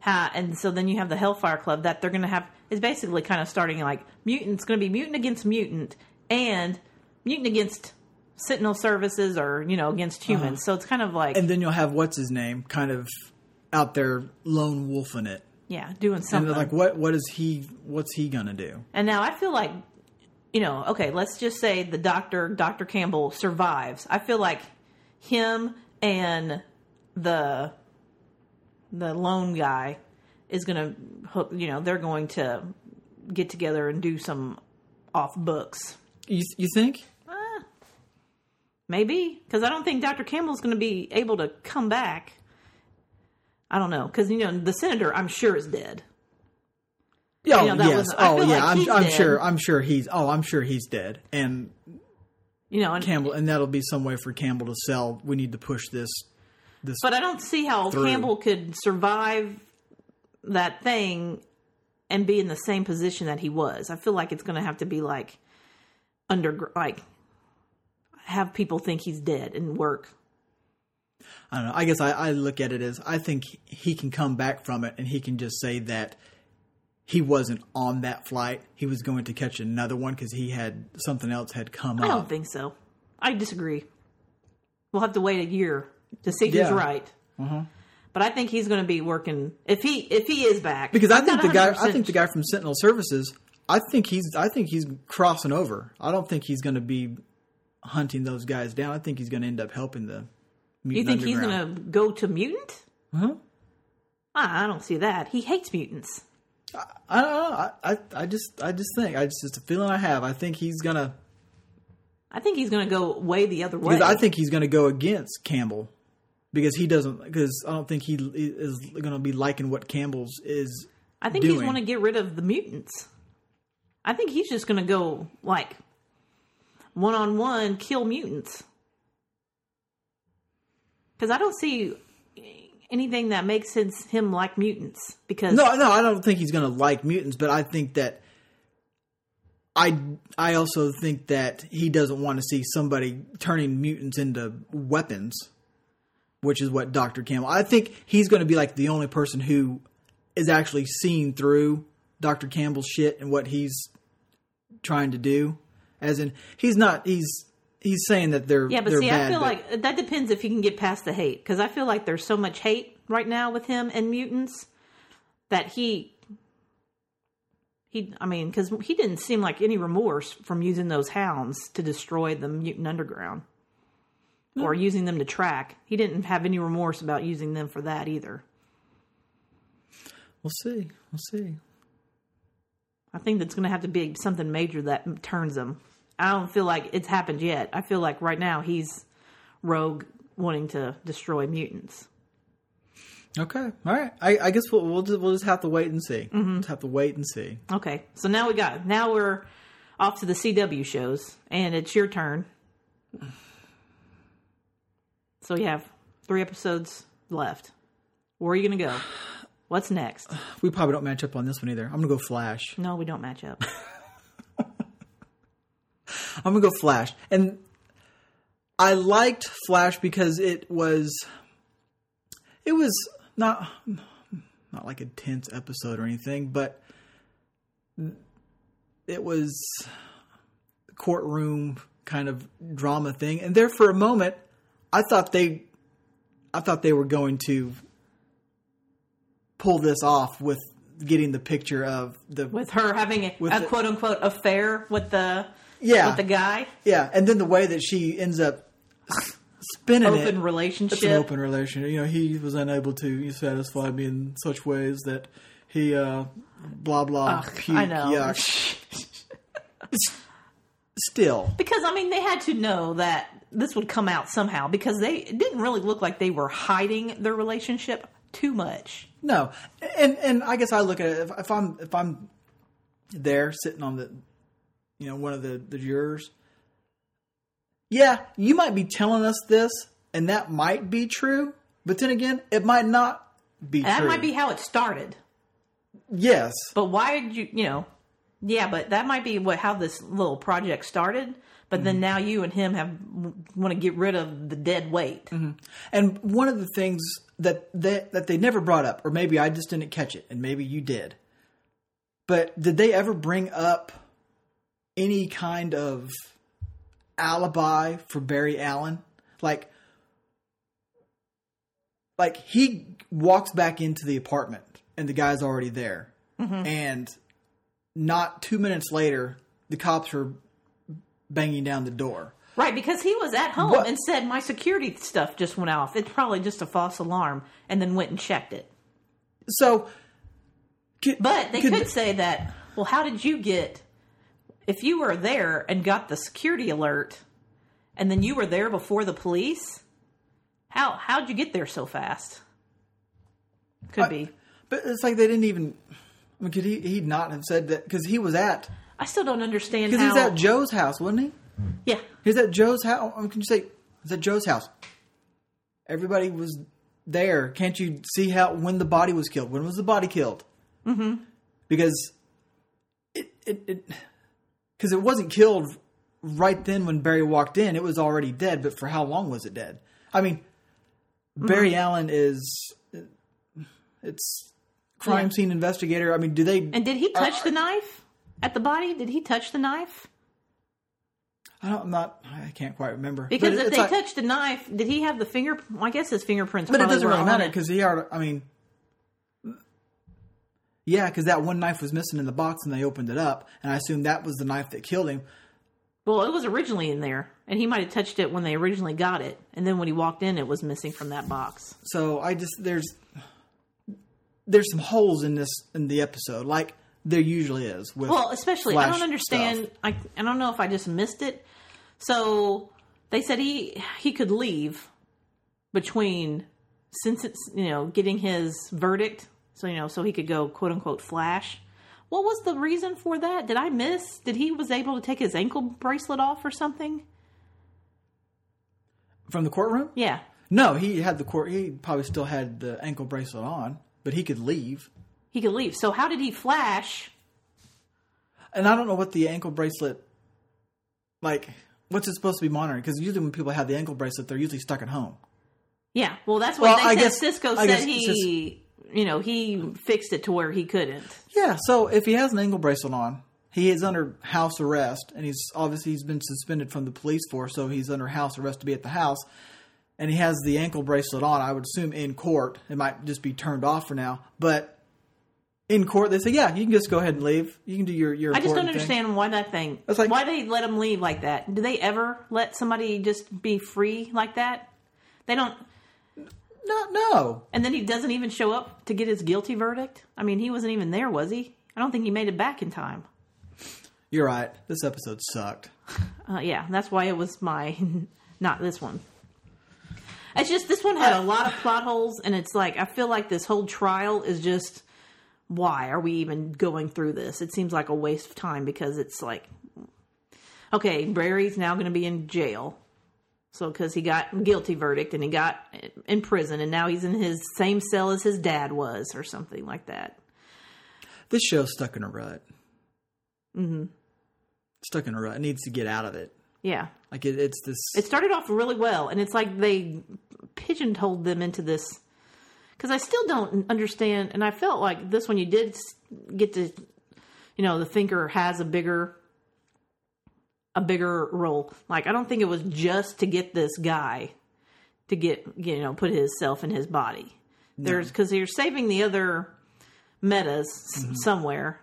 Ha, and so then you have the Hellfire Club that they're going to have is basically kind of starting like mutants going to be mutant against mutant and mutant against Sentinel services or you know against uh-huh. humans. So it's kind of like And then you'll have what's his name kind of out there lone wolfing it. Yeah, doing And something. they're like, what what is he? What's he gonna do? And now I feel like, you know, okay, let's just say the doctor, Dr. Campbell, survives. I feel like him and the the lone guy is going to hook, you know, they're going to get together and do some off books. You you think? Uh, maybe because I don't think Dr. Campbell's going to be able to come back. I don't know because you know the senator, I'm sure is dead. Oh You know, yes. was- oh yeah. like I'm I'm sure. I'm sure he's. Oh, I'm sure he's dead. And You know, and, Campbell, and that'll be some way for Campbell to sell. We need to push this. This. But I don't see how through. Campbell could survive that thing and be in the same position that he was. I feel like it's going to have to be like under like have people think he's dead and work. I don't know. I guess I, I look at it as I think he can come back from it, and he can just say that he wasn't on that flight. He was going to catch another one because he had something else had come up. I don't think so. I disagree. We'll have to wait a year to see Yeah. who's right. Mm-hmm. But I think he's going to be working if he if he is back Because I I'm think not the guy, I 100% think the guy from Sentinel Services, I think he's, I think he's crossing over. I don't think he's going to be hunting those guys down. I think he's going to end up helping the. You think he's going to go to mutant? Huh? I I don't see that. He hates mutants. I don't know. I, I, I just, I just think, I just, it's a feeling I have. I think he's gonna, I think he's going to go way the other way. because I think he's gonna go against Campbell, because he doesn't, because I don't think he is gonna be liking what Campbell's is. I think he's doing. want to get rid of the mutants. I think he's just going to go like one on one kill mutants. Because I don't see anything that makes sense him like mutants. Because No, no, I don't think he's going to like mutants, but I think that I I also think that he doesn't want to see somebody turning mutants into weapons, which is what Dr. Campbell. I think he's going to be like the only person who is actually seeing through Dr. Campbell's shit and what he's trying to do. As in he's not he's he's saying that they're yeah, but they're see, bad, I feel but- like that depends if you can get past the hate. Because I feel like there's so much hate right now with him and mutants that he. He, I mean, because he didn't seem like any remorse from using those hounds to destroy the mutant underground, or hmm. using them to track. He didn't have any remorse about using them for that either. we'll see. We'll see. I think that's going to have to be something major that turns him. I don't feel like it's happened yet. I feel like right now he's rogue wanting to destroy mutants. Okay. All right. I, I guess we'll we'll just, we'll just have to wait and see. Mm-hmm. Just have to wait and see. Okay, so now we got now we're off to the CW shows, and it's your turn. So you have three episodes left. Where are you going to go? What's next? We probably don't match up on this one either. I'm gonna go Flash. No, we don't match up. I'm gonna go Flash, and I liked Flash because it was, it was not not like a tense episode or anything, but it was courtroom kind of drama thing. And there for a moment, I thought they, I thought they were going to pull this off with getting the picture of the With her having a, With a the- quote unquote affair with the yeah with the guy, Yeah, and then the way that she ends up spinning it. open relationship. It's an open relationship. You know, he was unable to satisfy me in such ways that he, uh, blah blah, Ugh, puke, I know. yuck. Still, Because I mean, they had to know that this would come out somehow because they it didn't really look like they were hiding their relationship too much. no, and and I guess I look at it if, if I'm if I'm there sitting on the, you know, one of the the jurors. Yeah, you might be telling us this, and that might be true, but then again, it might not be And that true. might be how it started. yes, But why did you, you know, yeah, but that might be what how this little project started. But then mm-hmm. now you and him have want to get rid of the dead weight. Mm-hmm. And one of the things that they, that they never brought up, or maybe I just didn't catch it, and maybe you did, but did they ever bring up any kind of alibi for Barry Allen? Like, like he walks back into the apartment and the guy's already there, mm-hmm. and not two minutes later, the cops are banging down the door. Right, because he was at home What- and said my security stuff just went off. It's probably just a false alarm, and then went and checked it. So, could- But they could- could say that, well, how did you get, if you were there and got the security alert and then you were there before the police, how, how'd you get there so fast? Could be. But it's like they didn't even. I mean, could he he not have said that because he was at I still don't understand because he's at Joe's house, wasn't he? yeah. He's at Joe's house. I mean, can you say he's at Joe's house? Everybody was there. Can't you see how when the body was killed? When was the body killed? Mm-hmm. Because it it it because it wasn't killed right then when Barry walked in. It was already dead. But for how long was it dead? I mean, Barry Mm-hmm. Allen is it's crime Yeah. scene investigator. I mean, do they? And did he touch the knife at the body? Did he touch the knife? I don't, I'm not. I can't quite remember Because But if they like- touched the knife, did he have the finger? Well, I guess his fingerprints. But it doesn't really matter because he already. I mean, yeah, because that one knife was missing in the box, and they opened it up, and I assume that was the knife that killed him. Well, it was originally in there, and he might have touched it when they originally got it, and then when he walked in, it was missing from that box. So I just there's there's some holes in this in the episode, like there usually is. With Well, especially I don't understand. stuff. I I don't know if I just missed it. So they said he he could leave between since it's you know getting his verdict. So you know so he could go quote unquote flash. What was the reason for that? Did I miss? Did he was able to take his ankle bracelet off or something? from the courtroom. Yeah. No, he had the court. He probably still had the ankle bracelet on, but he could leave. He could leave. So how did he flash? And I don't know what the ankle bracelet, like, what's it supposed to be monitoring? Because usually when people have the ankle bracelet, they're usually stuck at home. Yeah, well, that's what Well, they I said. guess- Cisco I said he, you know, he fixed it to where he couldn't. Yeah, so if he has an ankle bracelet on, he is under house arrest, and he's obviously he's been suspended from the police force, so he's under house arrest to be at the house. And he has the ankle bracelet on. I would assume in court, it might just be turned off for now. But in court, they say, yeah, you can just go ahead and leave. You can do your your. I just don't important thing." understand why that thing. It's like- why they let him leave like that? Do they ever let somebody just be free like that? They don't. No, no. And then he doesn't even show up to get his guilty verdict. I mean, he wasn't even there, was he? I don't think he made it back in time. You're right. This episode sucked. Uh, yeah, that's why it was my not this one. It's just this one had a lot of plot holes, and it's like I feel like this whole trial is just why are we even going through this? It seems like a waste of time because it's like okay, Barry's now going to be in jail, so because he got a guilty verdict and he got in prison, and now he's in his same cell as his dad was, or something like that. This show's stuck in a rut. Mm-hmm. Stuck in a rut. It needs to get out of it. Yeah, Like it, it's this. it started off really well, and it's like they pigeonholed them into this. Because I still don't understand, and I felt like this one you did get to, you know, the thinker has a bigger, a bigger role. Like I don't think it was just to get this guy to get, you know, put himself in his body. There's because you're saving the other metas s- somewhere,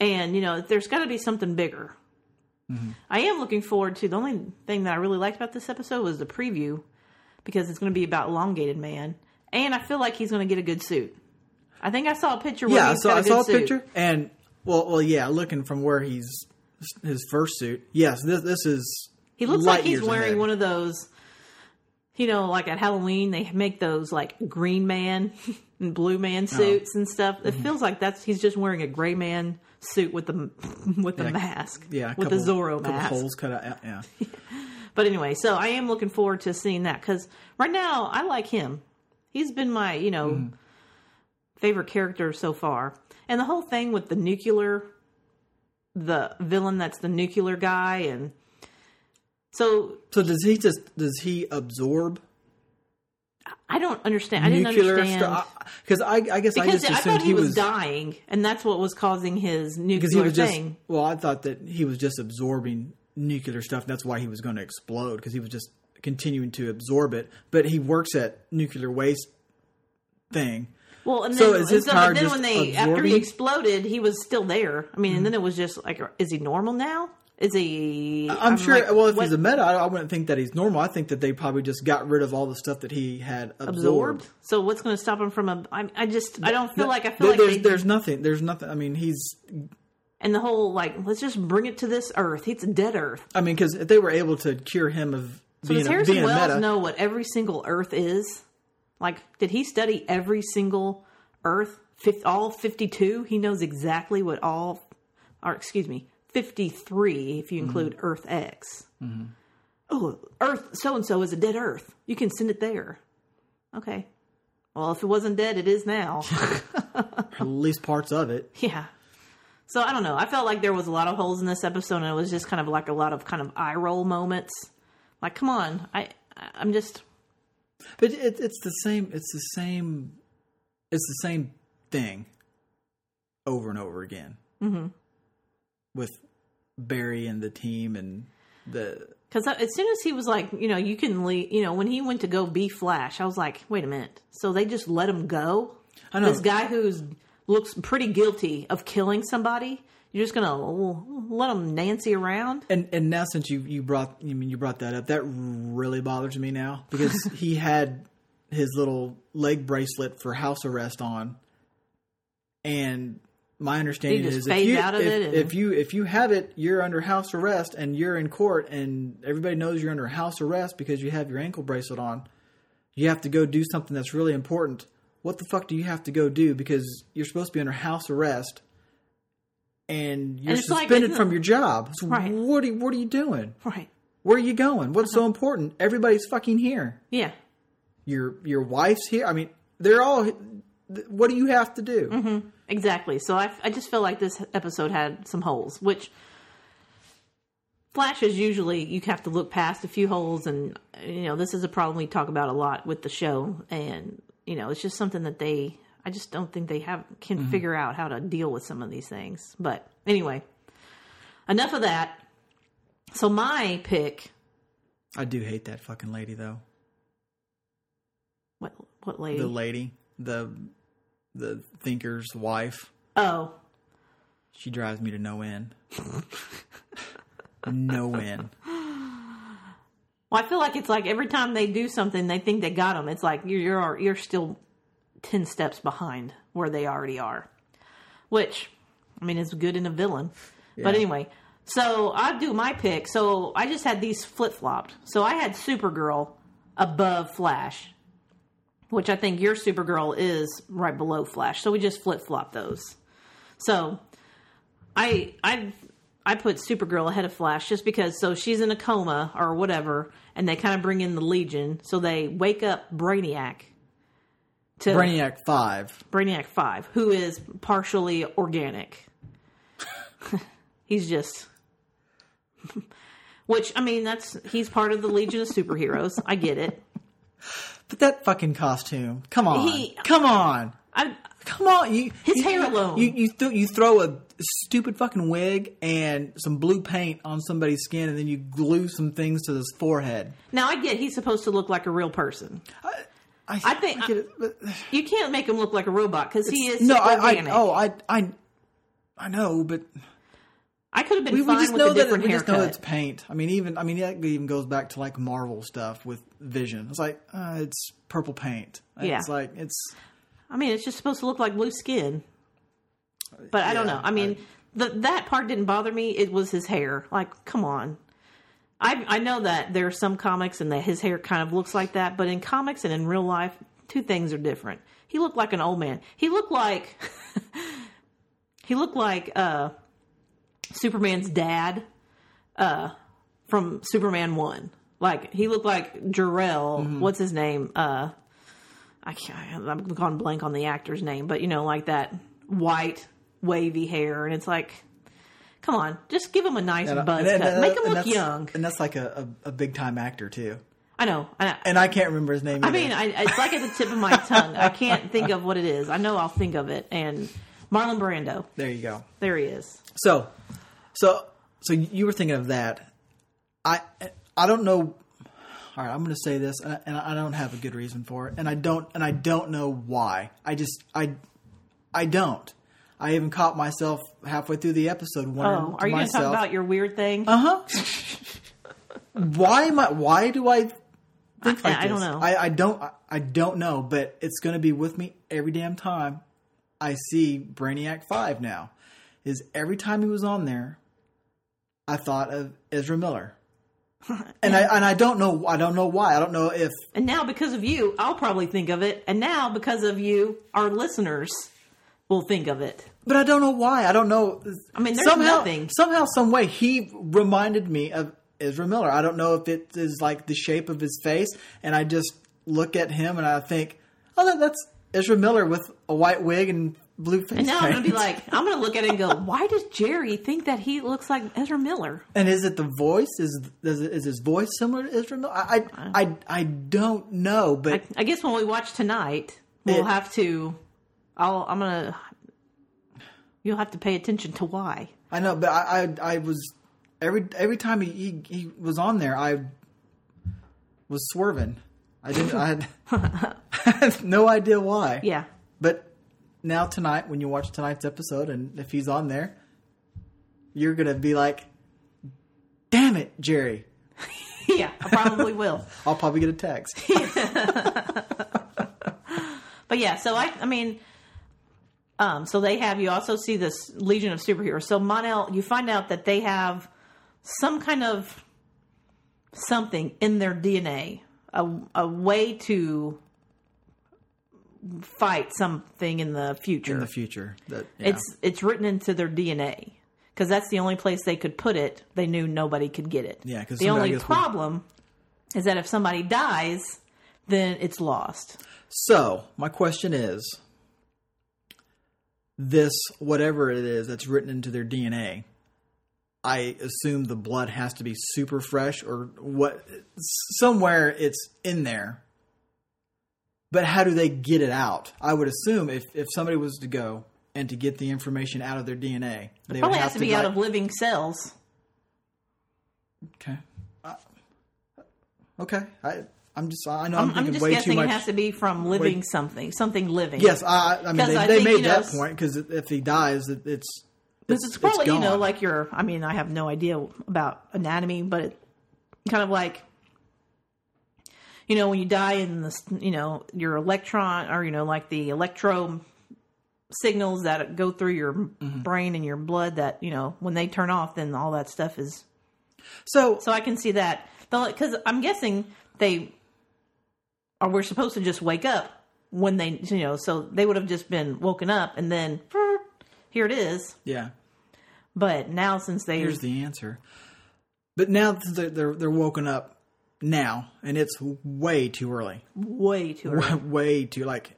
and you know, there's got to be something bigger. Mm-hmm. I am looking forward to the only thing that I really liked about this episode was the preview because it's going to be about elongated man, and I feel like he's going to get a good suit. I think I saw a picture. Where yeah, he's so got I a saw a picture, and well, well, yeah, looking from where he's his first suit. Yes, this this is. He looks like he's wearing ahead. one of those. You know, like at Halloween, they make those like green man and blue man Oh. suits and stuff. It Mm-hmm. feels like that's he's just wearing a gray man suit with the with the mask, Yeah, a with couple, the Zorro mask. holes cut out. Yeah, But anyway, so I am looking forward to seeing that because right now I like him. He's been my, you know, Mm-hmm. favorite character so far. And the whole thing with the nuclear, the villain that's the nuclear guy. And so So does he just does he absorb I don't understand. I didn't understand. Because I, I guess I because just I, thought he was, dying, and that's what was causing his nuclear he was just thing. well, I thought that he was just absorbing nuclear stuff. And that's why he was going to explode because he was just continuing to absorb it. But he works at nuclear waste thing. Well, and then, So is his so, power then when they after he exploded, he was still there. I mean, and then hmm. it was just like, is he normal now? Is he? I'm, sure. like, well, if what- he's a meta, I, I wouldn't think that he's normal. I think that they probably just got rid of all the stuff that he had absorbed. absorbed. So what's going to stop him from? A, I, I just I don't feel like I feel There- like there's, they, there's nothing. There's nothing. I mean, he's. and the whole like let's just bring it to this Earth. It's a dead Earth. I mean, because if they were able to cure him of So being, does a, Harrison being a Wells meta, know what every single Earth is? Like, did he study every single Earth? All fifty-two. He knows exactly what all, or excuse me, fifty-three if you Mm-hmm. include Earth X. Oh, Earth so and so is a dead Earth. You can send it there. Okay. Well, if it wasn't dead, it is now. at least parts of it. Yeah. So I don't know. I felt like there was a lot of holes in this episode, and it was just kind of like a lot of kind of eye roll moments. Like, come on, I I'm just But it, it's the same. It's the same. It's the same thing over and over again. Mm-hmm. With Barry and the team and the because as soon as he was like, you know, you can leave. You know, when he went to go be Flash, I was like, wait a minute. So they just let him go? I know This guy who's looks pretty guilty of killing somebody. You're just gonna let him Nancy around? and and now since you you brought you mean you brought that up that really bothers me now because he had his little leg bracelet for house arrest on, and my understanding is if you if, and- if you if you have it, you're under house arrest and you're in court and everybody knows you're under house arrest because you have your ankle bracelet on. You have to go do something that's really important. What the fuck do you have to go do because you're supposed to be under house arrest? And you're And it's like, suspended uh, from your job. So Right. what are what are you doing? Right. Where are you going? What's uh-huh. so important? Everybody's fucking here. Yeah. your your wife's here. I mean, they're all. What do you have to do? Mm-hmm. Exactly. So I, I just feel like this episode had some holes, which Flash is usually you have to look past a few holes, and you know this is a problem we talk about a lot with the show, and you know it's just something that they I just don't think they have can mm-hmm. figure out how to deal with some of these things. But anyway, enough of that. So my pick, I do hate that fucking lady though. what what lady? The lady, the the thinker's wife. oh, She drives me to no end. no end. Well, I feel like it's like every time they do something, they think they got them. It's like you're you're you're still ten steps behind where they already are, which I mean is good in a villain. But anyway, so I do my pick. So I just had these flip flopped. So I had Supergirl above Flash, which I think your Supergirl is right below Flash. So we just flip flop those. So I I I put Supergirl ahead of Flash just because so she's in a coma or whatever, and they kind of bring in the Legion, so they wake up Brainiac to Brainiac Five. Brainiac Five, who is partially organic. he's just, which I mean, that's he's part of the Legion of Superheroes. I get it. But that fucking costume. Come on. He- Come on. I Come on. You His you- hair alone. You you, th- you throw a stupid fucking wig and some blue paint on somebody's skin, and then you glue some things to his forehead. now I get he's supposed to look like a real person. I, I think- get it, but- You can't make him look like a robot because he is no, I, I oh I I I know, but I could have been we, we just with know a that different we just know it's paint. I mean, even I mean that even goes back to like Marvel stuff with Vision. It's like uh, it's purple paint. Yeah. it's like it's I mean, it's just supposed to look like blue skin. But I don't know. I mean, the, that part didn't bother me. It was his hair. Like, come on. I I know that there are some comics and that his hair kind of looks like that, but in comics and in real life, two things are different. He looked like an old man. He looked like he looked like uh Superman's dad uh from Superman 1. Like he looked like Jor-El, what's his name? Uh I can't, I'm going blank on the actor's name, but you know, like that white wavy hair, and it's like, come on, just give him a nice and- buzz and- cut, and- make him look young. and that's like a, a, a big time actor too. I know, I, know. And I can't remember his name. I either. mean, I, it's like at the tip of my tongue. I can't think of what it is. I know I'll think of it. And Marlon Brando, there you go. there he is. So, so, so you were thinking of that. I, I don't know. All right, I'm going to say this, and I, and I don't have a good reason for it, and I don't, and I don't know why. I just, I, I don't. I even caught myself halfway through the episode wondering Oh, are you going to talk about your weird thing? Uh huh. why am I? Why do I think I- like I don't know. I, I don't. I, I don't know, but it's going to be with me every damn time I see Brainiac Five. Now, is every time he was on there, I thought of Ezra Miller, and I and I don't know. I don't know why. I don't know if And now, because of you, I'll probably think of it. And now, because of you, our listeners will think of it. But I don't know why. I don't know. I mean, there's somehow, nothing. Somehow, some way, he reminded me of Ezra Miller. I don't know if it is like the shape of his face, and I just look at him and I think, oh, that, that's Ezra Miller with a white wig and blue face. And now I'm going to be like, I'm to look at it and go, why does Jerry think that he looks like Ezra Miller? and is it the voice? Is is, is his voice similar to Ezra Miller? I I, I, I don't know, but I, I guess when we watch tonight, we'll It- have to. I'll. I'm gonna. You'll have to pay attention to why. I know, but I, I, I was every every time he, he he was on there, I was swerving. I didn't. I had, I had no idea why. Yeah. But now tonight, when you watch tonight's episode, and if he's on there, you're gonna be like, "Damn it, Jerry!" yeah. I probably will. I'll probably get a text. But yeah. So I. I mean. Um. So they have. You also see this Legion of Superheroes. So Mon-El, you find out that they have some kind of something in their DNA, a a way to fight something in the future. in the future. That yeah. It's it's written into their DNA because that's the only place they could put it. They knew nobody could get it. Yeah, 'cause the only problem is that if somebody dies, then it's lost. So, my question is this, whatever it is that's written into their DNA, I assume the blood has to be super fresh or what, somewhere it's in there. But how do they get it out? I would assume if, if somebody was to go and to get the information out of their DNA, they Probably would has have to be out of living cells. Okay. Uh, okay. I, I'm just, I know I'm, I'm, just way guessing much. it has to be from living something, something living. Yes, I, I mean they, I they think, made you know, that point because if he dies, it, it's This it's, is probably you know like your. I mean, I have no idea about anatomy, but it kind of like you know when you die in this, you know, your electron or you know like the electro signals that go through your Mm-hmm. brain and your blood that you know when they turn off, then all that stuff is. so So I can see that because I'm guessing they or we're supposed to just wake up when they you know so they would have just been woken up and then here it is yeah. but now since they here's the answer. But now they're they're they're woken up now, and it's way too early. way too early. way too like a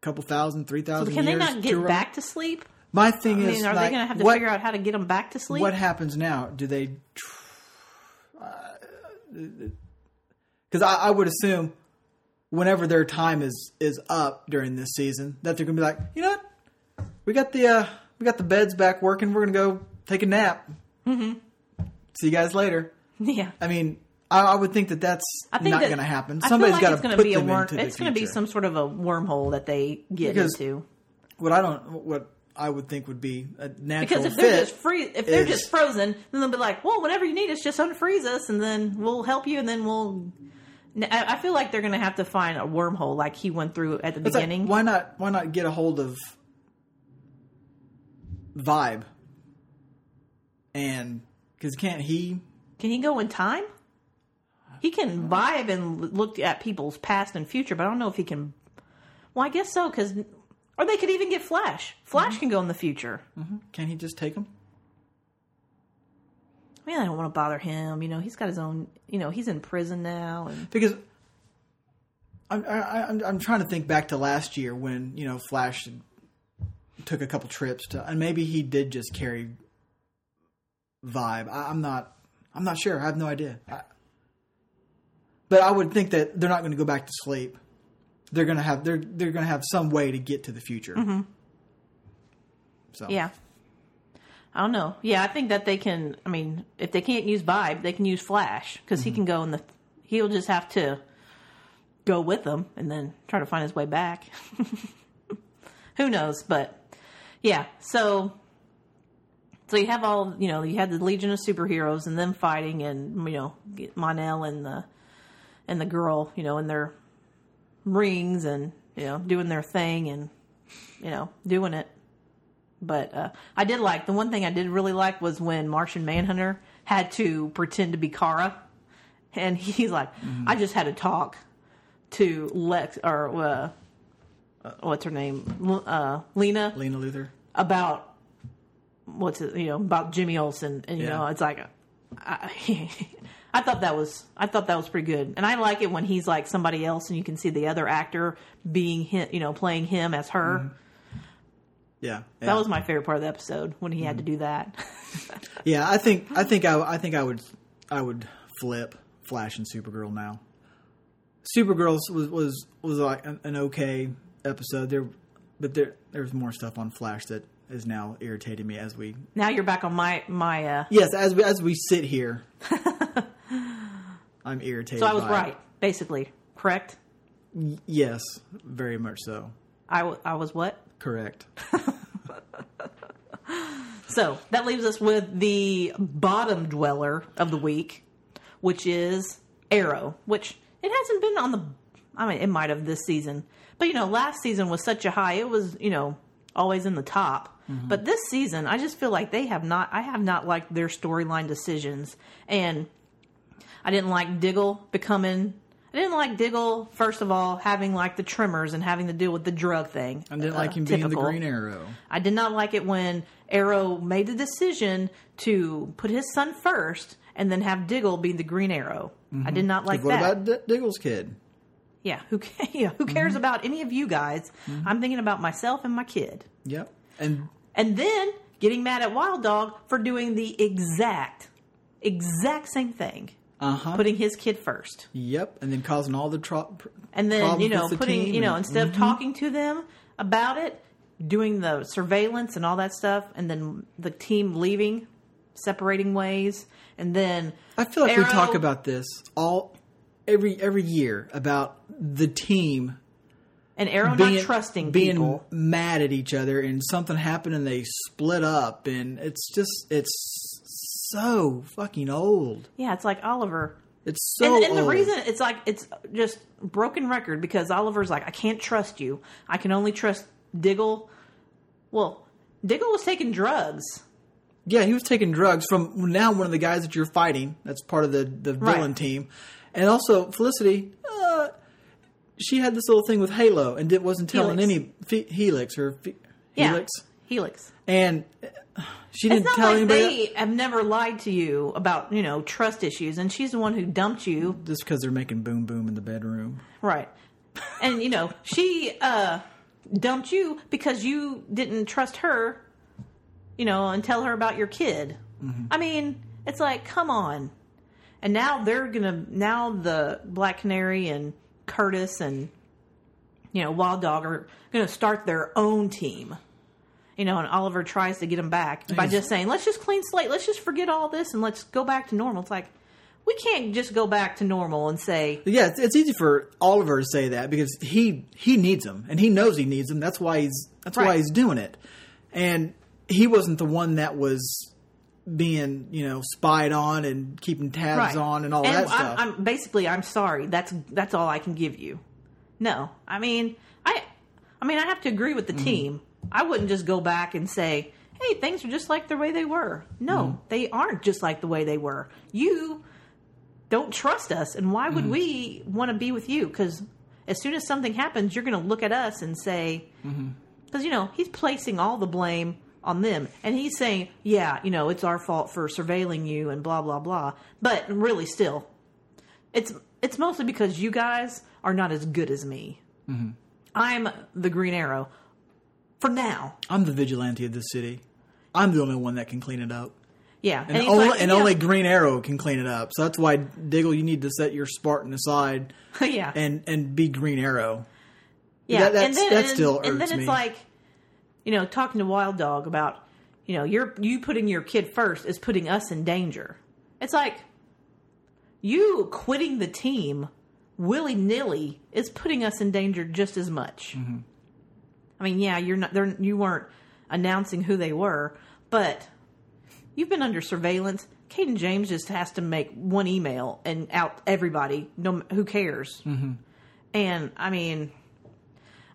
couple thousand, three thousand. Can they not get back to sleep? My thing I is, mean, are like, they going to have to what, figure out how to get them back to sleep? what happens now? Do they? Because uh, I, I would assume whenever their time is is up during this season, that they're gonna be like, you know what, we got the uh, we got the beds back working. We're gonna go take a nap. Mm-hmm. See you guys later. yeah, I mean, I, I would think that that's think not that- going to happen. Somebody's feel got to put be a them worm. into the It's going to be some sort of a wormhole that they get Because- into. What I don't, what I would think would be a natural Because if they're just free, if they're is- just frozen, then they'll be like, "Well, whenever you need us, just unfreeze us, and then we'll help you, and then we'll." I I feel like they're going to have to find a wormhole like he went through at the It's like, beginning. why not? Why not get a hold of Vibe? And because can't he? Can he go in time? He can vibe and look at people's past and future, but I don't know if he can. Well, I guess so, because or they could even get Flash. Flash Mm-hmm. can go in the future. Can he just take them? I mean, I don't want to bother him. You know, he's got his own. You know, he's in prison now, and Because I'm, I, I'm I'm trying to think back to last year when you know Flash took a couple trips to, and maybe he did just carry Vibe. I, I'm not I'm not sure. I have no idea. I, but I would think that they're not going to go back to sleep. They're going to have they're they're going to have some way to get to the future. Mm-hmm. So yeah. I don't know. Yeah, I think that they can. I mean, if they can't use Vibe, they can use Flash because he mm-hmm. can go in the. He'll just have to go with them and then try to find his way back. Who knows? But yeah, so so you have all you know. You had the Legion of Superheroes and them fighting, and you know Mon-El and the and the girl, you know, in their rings and you know doing their thing and you know doing it. But uh, I did like the one thing I did really like was when Martian Manhunter had to pretend to be Kara, and he's like, "I just had to talk to Lex or uh, uh, what's her name, uh, Lena, Lena Luthor. about what's it, you know about Jimmy Olsen, and you Yeah. know it's like." I, I thought that was I thought that was pretty good, and I like it when he's like somebody else, and you can see the other actor being him, you know, playing him as her. Yeah, That was my favorite part of the episode when he had to do that. Yeah, I think I think I, I think I would I would flip Flash and Supergirl now. Supergirl was was was like an, an okay episode there, but there there's more stuff on Flash that is now irritating me as we now you're back on my my. Uh, yes as we as we sit here. I'm irritated. so I was by it. right, basically, correct. Yes, very much so. I, w- I was what? Correct. So that leaves us with the bottom dweller of the week, which is Arrow, which it hasn't been on the. I mean, it might have this season, but you know, last season was such a high. It was you know always in the top. Mm-hmm. But this season, I just feel like they have not. I have not liked their storyline decisions, and I didn't like Diggle becoming. I didn't like Diggle first of all having like the tremors and having to deal with the drug thing. I didn't Uh, like him being the. Green Arrow. I did not like it when Arrow made the decision to put his son first and then have Diggle be the Green Arrow. I mm-hmm. did not like what that. about D- Diggle's kid? Yeah, who yeah, who cares mm-hmm. about any of you guys? Mm-hmm. I'm thinking about myself and my kid. Yep. And And then getting mad at Wild Dog for doing the exact exact same thing. Uh huh. Putting his kid first. Yep. And then causing all the tro- pr- And then, you know, the putting, you know, and- instead of talking to them about it, doing the surveillance and all that stuff, and then the team leaving, separating ways, and then I feel like we talk about this all every every year about the team and Arrow being not trusting being people. mad at each other and something happened and they split up and it's just it's so fucking old. Yeah, it's like Oliver. It's so and, and the old. reason it's like it's just broken record because Oliver's like, I can't trust you. I can only trust Diggle. Well, Diggle was taking drugs. Yeah, he was taking drugs from now one of the guys that you're fighting. That's part of the the Right. villain team, and also Felicity. Uh, she had this little thing with Halo and it wasn't telling Helix. any fe- Helix or fe- Yeah, Helix, Helix. and uh, she didn't not tell like anybody. they have never lied to you about you know trust issues, and she's the one who dumped you, just because they're making boom boom in the bedroom. right? And you know she uh, dumped you because you didn't trust her, you know, and tell her about your kid. I mean, it's like, come on. And now they're gonna now the Black Canary and Curtis and you know Wild Dog are gonna start their own team. You know, and Oliver tries to get him back by He's- just saying, "Let's just clean slate. Let's just forget all this and let's go back to normal." It's like we can't just go back to normal and say, Yeah, it's, it's easy for Oliver to say that because he he needs them and he knows he needs them. That's why he's that's why he's doing it. And he wasn't the one that was being you know spied on and keeping tabs on and all that I'm, stuff. I'm basically, I'm sorry. That's that's all I can give you. No, I mean, I, I mean, I have to agree with Mm-hmm. the team. I wouldn't just go back and say, "Hey, things are just like the way they were." No, Mm-hmm. they aren't just like the way they were. You don't trust us, and why Mm-hmm. would we want to be with you? Because as soon as something happens, you're going to look at us and say, Mm-hmm. because you know he's placing all the blame on them and he's saying yeah you know it's our fault for surveilling you and blah blah blah but really still it's it's mostly because you guys are not as good as me Mm-hmm. i'm the green arrow for now I'm the vigilante of the city. I'm the only one that can clean it up. yeah And, he's only, like, and yeah, only Green Arrow can clean it up. So that's why Diggle, you need to set your Spartan aside yeah and and be Green Arrow. Yeah, That- that's- and then that and, still and then it's me. like, you know, talking to Wild Dog about, you know, you're you putting your kid first is putting us in danger. It's like you quitting the team willy nilly is putting us in danger just as much. Mm-hmm. I mean, yeah, you're not they're, you weren't announcing who they were, but you've been under surveillance. Cayden James just has to make one email and out everybody. No, who cares? Mm-hmm. And I mean,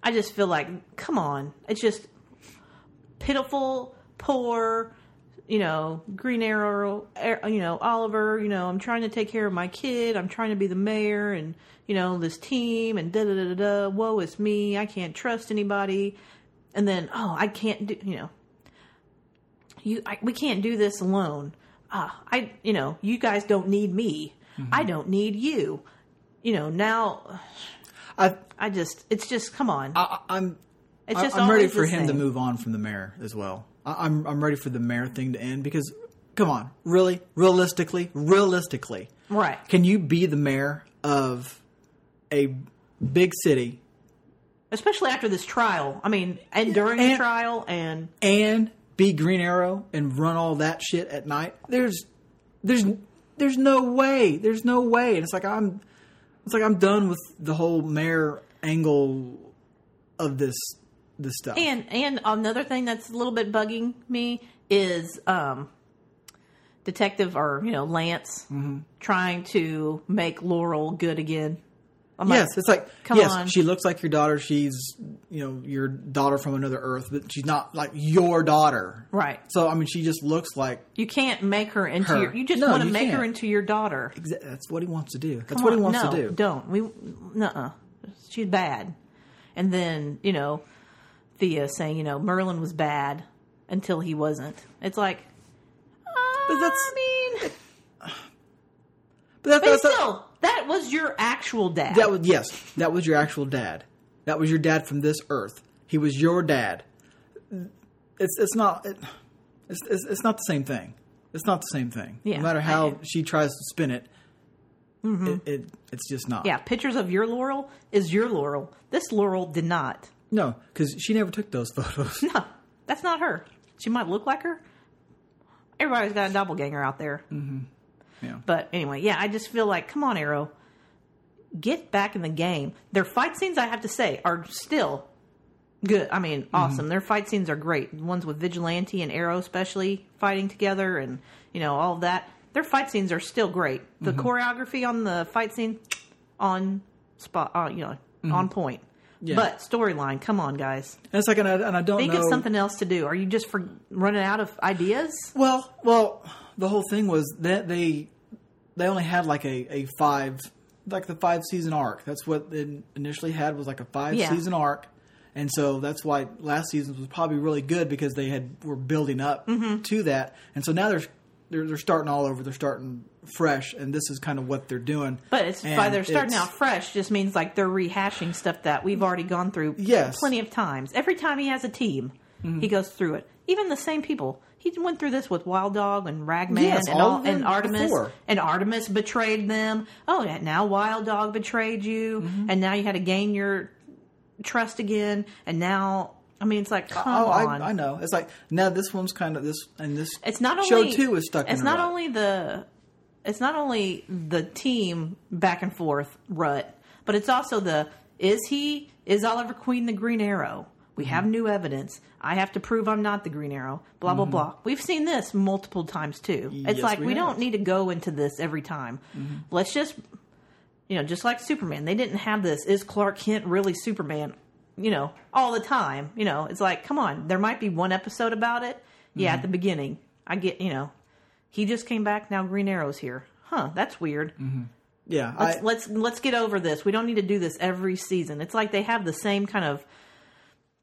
I just feel like, come on, it's just pitiful, poor, you know, Green Arrow, you know, Oliver, you know, I'm trying to take care of my kid, I'm trying to be the mayor, and you know, this team, and da da da da da. Woe is me, I can't trust anybody, and then oh, I can't do, you know, you, I, we can't do this alone. Ah, I, you know, you guys don't need me, I don't need you. You know, now I, I just, it's just, come on. I I'm It's just I'm ready for him to move on from the mayor as well. I, I'm I'm ready for the mayor thing to end because, come on, really, realistically, realistically, right. can you be the mayor of a big city Especially after this trial. I mean, and during the trial, and and be Green Arrow and run all that shit at night? There's there's there's no way. There's no way. And it's like I'm it's like I'm done with the whole mayor angle of this this stuff. and and another thing that's a little bit bugging me is um, detective or you know Lance Mm-hmm. trying to make Laurel good again. I'm Yes, like, it's like come yes, on. she looks like your daughter. She's you know your daughter from another Earth, but she's not like your daughter. right. So I mean, she just looks like You can't make her into Her. your. You just No, want to make her can't. into your daughter. exa- that's what he wants to do. That's Come what he wants no, to do. Don't we? Nuh-uh. She's bad. And then you know, Thea saying you know Merlyn was bad until he wasn't. It's like, But that's- I mean, But, that, but that's still, That was your actual dad. That was yes, that was your actual dad. That was your dad from this earth. He was your dad. It's it's not it, it's, it's it's not the same thing. It's not the same thing. Yeah, no matter how she tries to spin it, mm-hmm. it, it it's just not. yeah, pictures of your Laurel is your Laurel. This Laurel did not. No, because she never took those photos. No, that's not her. She might look like her. Everybody's got a doppelganger out there. Mm-hmm. Yeah. But anyway, yeah, I just feel like, come on, Arrow, get back in the game. Their fight scenes, I have to say, are still good. I mean, mm-hmm. awesome. Their fight scenes are great. The ones with Vigilante and Arrow, especially fighting together, and you know all that. Their fight scenes are still great. The mm-hmm. choreography on the fight scene, on spot, uh, you know, on point. Yeah. But storyline, come on, guys. And it's like, and I, and I don't Think know. of something else to do. Are you just for running out of ideas? Well, well, the whole thing was that they they only had like a, a five like the five season arc. That's what they initially had was like a five Yeah. season arc, and so that's why last season was probably really good because they had were building up Mm-hmm. to that, and so now they're they're, they're starting all over. They're starting fresh, and this is kind of what they're doing. But it's And by they're starting out fresh just means like they're rehashing stuff that we've already gone through Yes. plenty of times. Every time he has a team, Mm-hmm. he goes through it. Even the same people. He went through this with Wild Dog and Ragman Yes, and all all, and Artemis before. and Artemis betrayed them. Oh, now Wild Dog betrayed you, Mm-hmm. and now you had to gain your trust again. And now, I mean, it's like come Oh, on. I, I know. It's like now this one's kind of this, and this it's not only show two is stuck. It's not rut. only the it's not only the team back and forth rut, but it's also the is he is Oliver Queen the Green Arrow? We Mm-hmm. have new evidence. I have to prove I'm not the Green Arrow. Blah blah blah. We've seen this multiple times too. It's Mm-hmm. Yes, like we we. Mm-hmm. don't need to go into this every time. Let's just you know, just like Superman, they didn't have this. Is Clark Kent really Superman? You know, all the time. You know, it's like, come on, there might be one episode about it. Yeah, Mm-hmm. at the beginning, I get. You know, he just came back. Now Green Arrow's here. Huh? That's weird. Yeah, Let's I, let's let's get over this. We don't need to do this every season. It's like they have the same kind of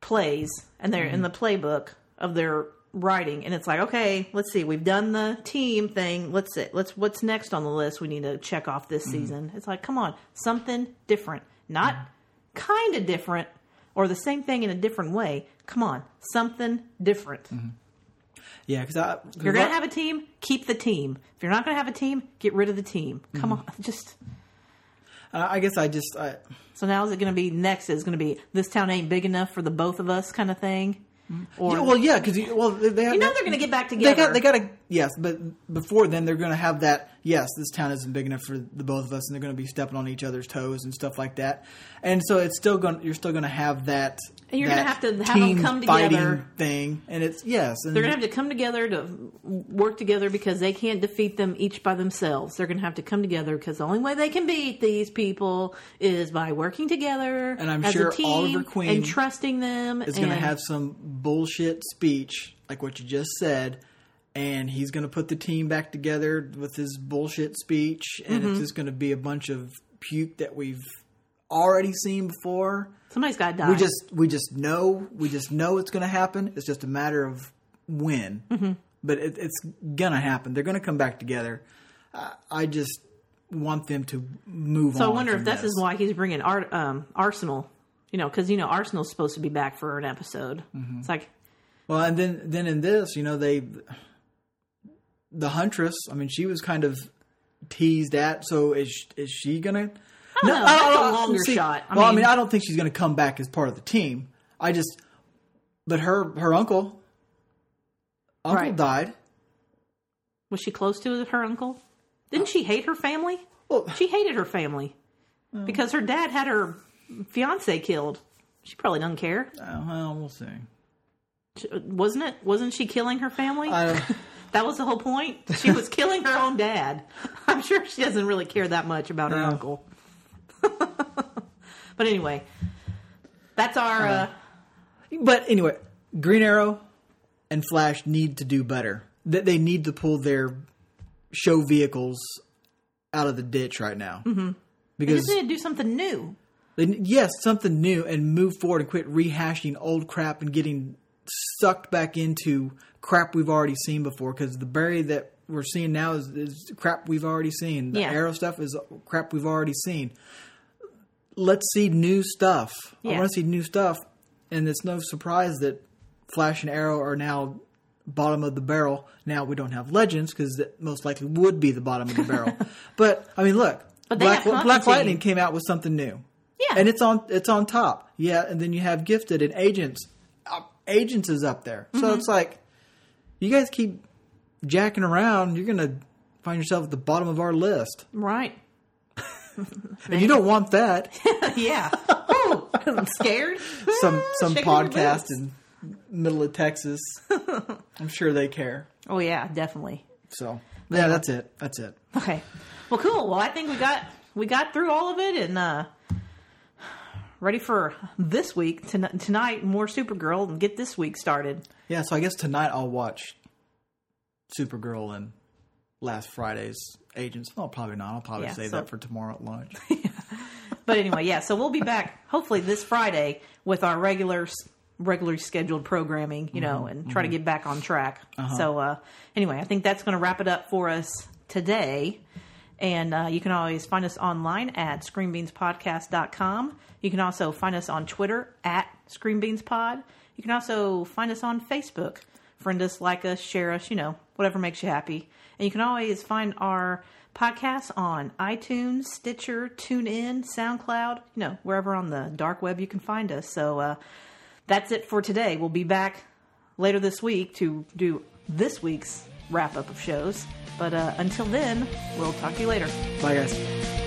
plays, and they're Mm-hmm. in the playbook of their writing, and it's like, okay, let's see, we've done the team thing. Let's see, let's what's next on the list? We need to check off this Mm-hmm. season. It's like, come on, something different, not kind of different, or the same thing in a different way. Come on, something different. yeah, because you're gonna have a team, keep the team. If you're not gonna have a team, get rid of the team. Come Mm-hmm. on, just. I I guess I just I, So now is it going to be next? Is going to be this town ain't big enough for the both of us kind of thing, or Yeah, well, yeah, because well, they, they you know they're going to get back together. They got, they got to, yes, but before then, they're going to have that. Yes, this town isn't big enough for the both of us, and they're going to be stepping on each other's toes and stuff like that. And so it's still going. You're still going to have that. And you're gonna have to have them come together. thing, and it's yes, and they're going to have to come together to work together because they can't defeat them each by themselves. They're going to have to come together because the only way they can beat these people is by working together And I'm as sure a team Oliver Queen and trusting them. is going to have some bullshit speech like what you just said. And he's going to put the team back together with his bullshit speech, and Mm-hmm. it's just going to be a bunch of puke that we've already seen before. somebody's got to die. we just we just know we just know it's going to happen. It's just a matter of when. Mm-hmm. But it, it's gonna happen. They're going to come back together. I, I just want them to move so. I wonder if this this is why he's bringing Ar- um, Arsenal. You know, because you know Arsenal's supposed to be back for an episode. Mm-hmm. It's like Well, and then then in this, you know, they the huntress. I mean, she was kind of teased at. So is is she gonna? I don't know. That's a longer shot. I well, I mean- mean, I don't think she's gonna come back as part of the team. I just, but her her uncle, uncle Right. died. Was she close to her uncle? Didn't she hate her family? Well- she hated her family because her dad had her fiance killed. She probably doesn't care, Uh, well, we'll see. Wasn't it? Wasn't she killing her family? I, that was the whole point. She was killing her own dad. I'm sure she doesn't really care that much about her No. uncle. but anyway, that's our. Uh, but anyway, Green Arrow and Flash need to do better. They, they need to pull their show vehicles out of the ditch right now. Mm-hmm. they Because just need to do something new. They, yes, something new and move forward and quit rehashing old crap and getting sucked back into crap we've already seen before. Because the Barry that we're seeing now is, is crap we've already seen. The Yeah. Arrow stuff is crap we've already seen. Let's see new stuff. I want to see new stuff, and it's no surprise that Flash and Arrow are now bottom of the barrel. Now we don't have Legends because that most likely would be the bottom of the barrel. but I mean, look, Black, Black Lightning came out with something new. Yeah. and it's on it's on top. Yeah, and then you have Gifted and Agents. Uh, Agents is up there, so Mm-hmm. it's like you guys keep jacking around, you're gonna find yourself at the bottom of our list, Right. and you don't want that. yeah. Ooh, I'm scared. some some Shaking podcast in middle of Texas. I'm sure they care. Oh yeah, definitely. So yeah, that's it. That's it. Okay. Well, cool. Well, I think we got we got through all of it and uh ready for this week Ton- tonight more Supergirl and get this week started. Yeah, so I guess tonight I'll watch Supergirl and last Friday's Agents. No, probably not. I'll probably Yeah, save so- that for tomorrow at lunch. But anyway, yeah. So we'll be back hopefully this Friday with our regular regularly scheduled programming, you know, and try to get back on track. So uh anyway, I think that's going to wrap it up for us today. And uh, you can always find us online at screenbeanspodcast.com. You can also find us on Twitter at screenbeanspod. You can also find us on Facebook. Friend us, like us, share us, you know, whatever makes you happy. And you can always find our podcasts on iTunes, Stitcher, TuneIn, SoundCloud, you know, wherever on the dark web you can find us. So uh, that's it for today. We'll be back later this week to do this week's wrap up of shows. But uh, until then, we'll talk to you later. Bye, guys.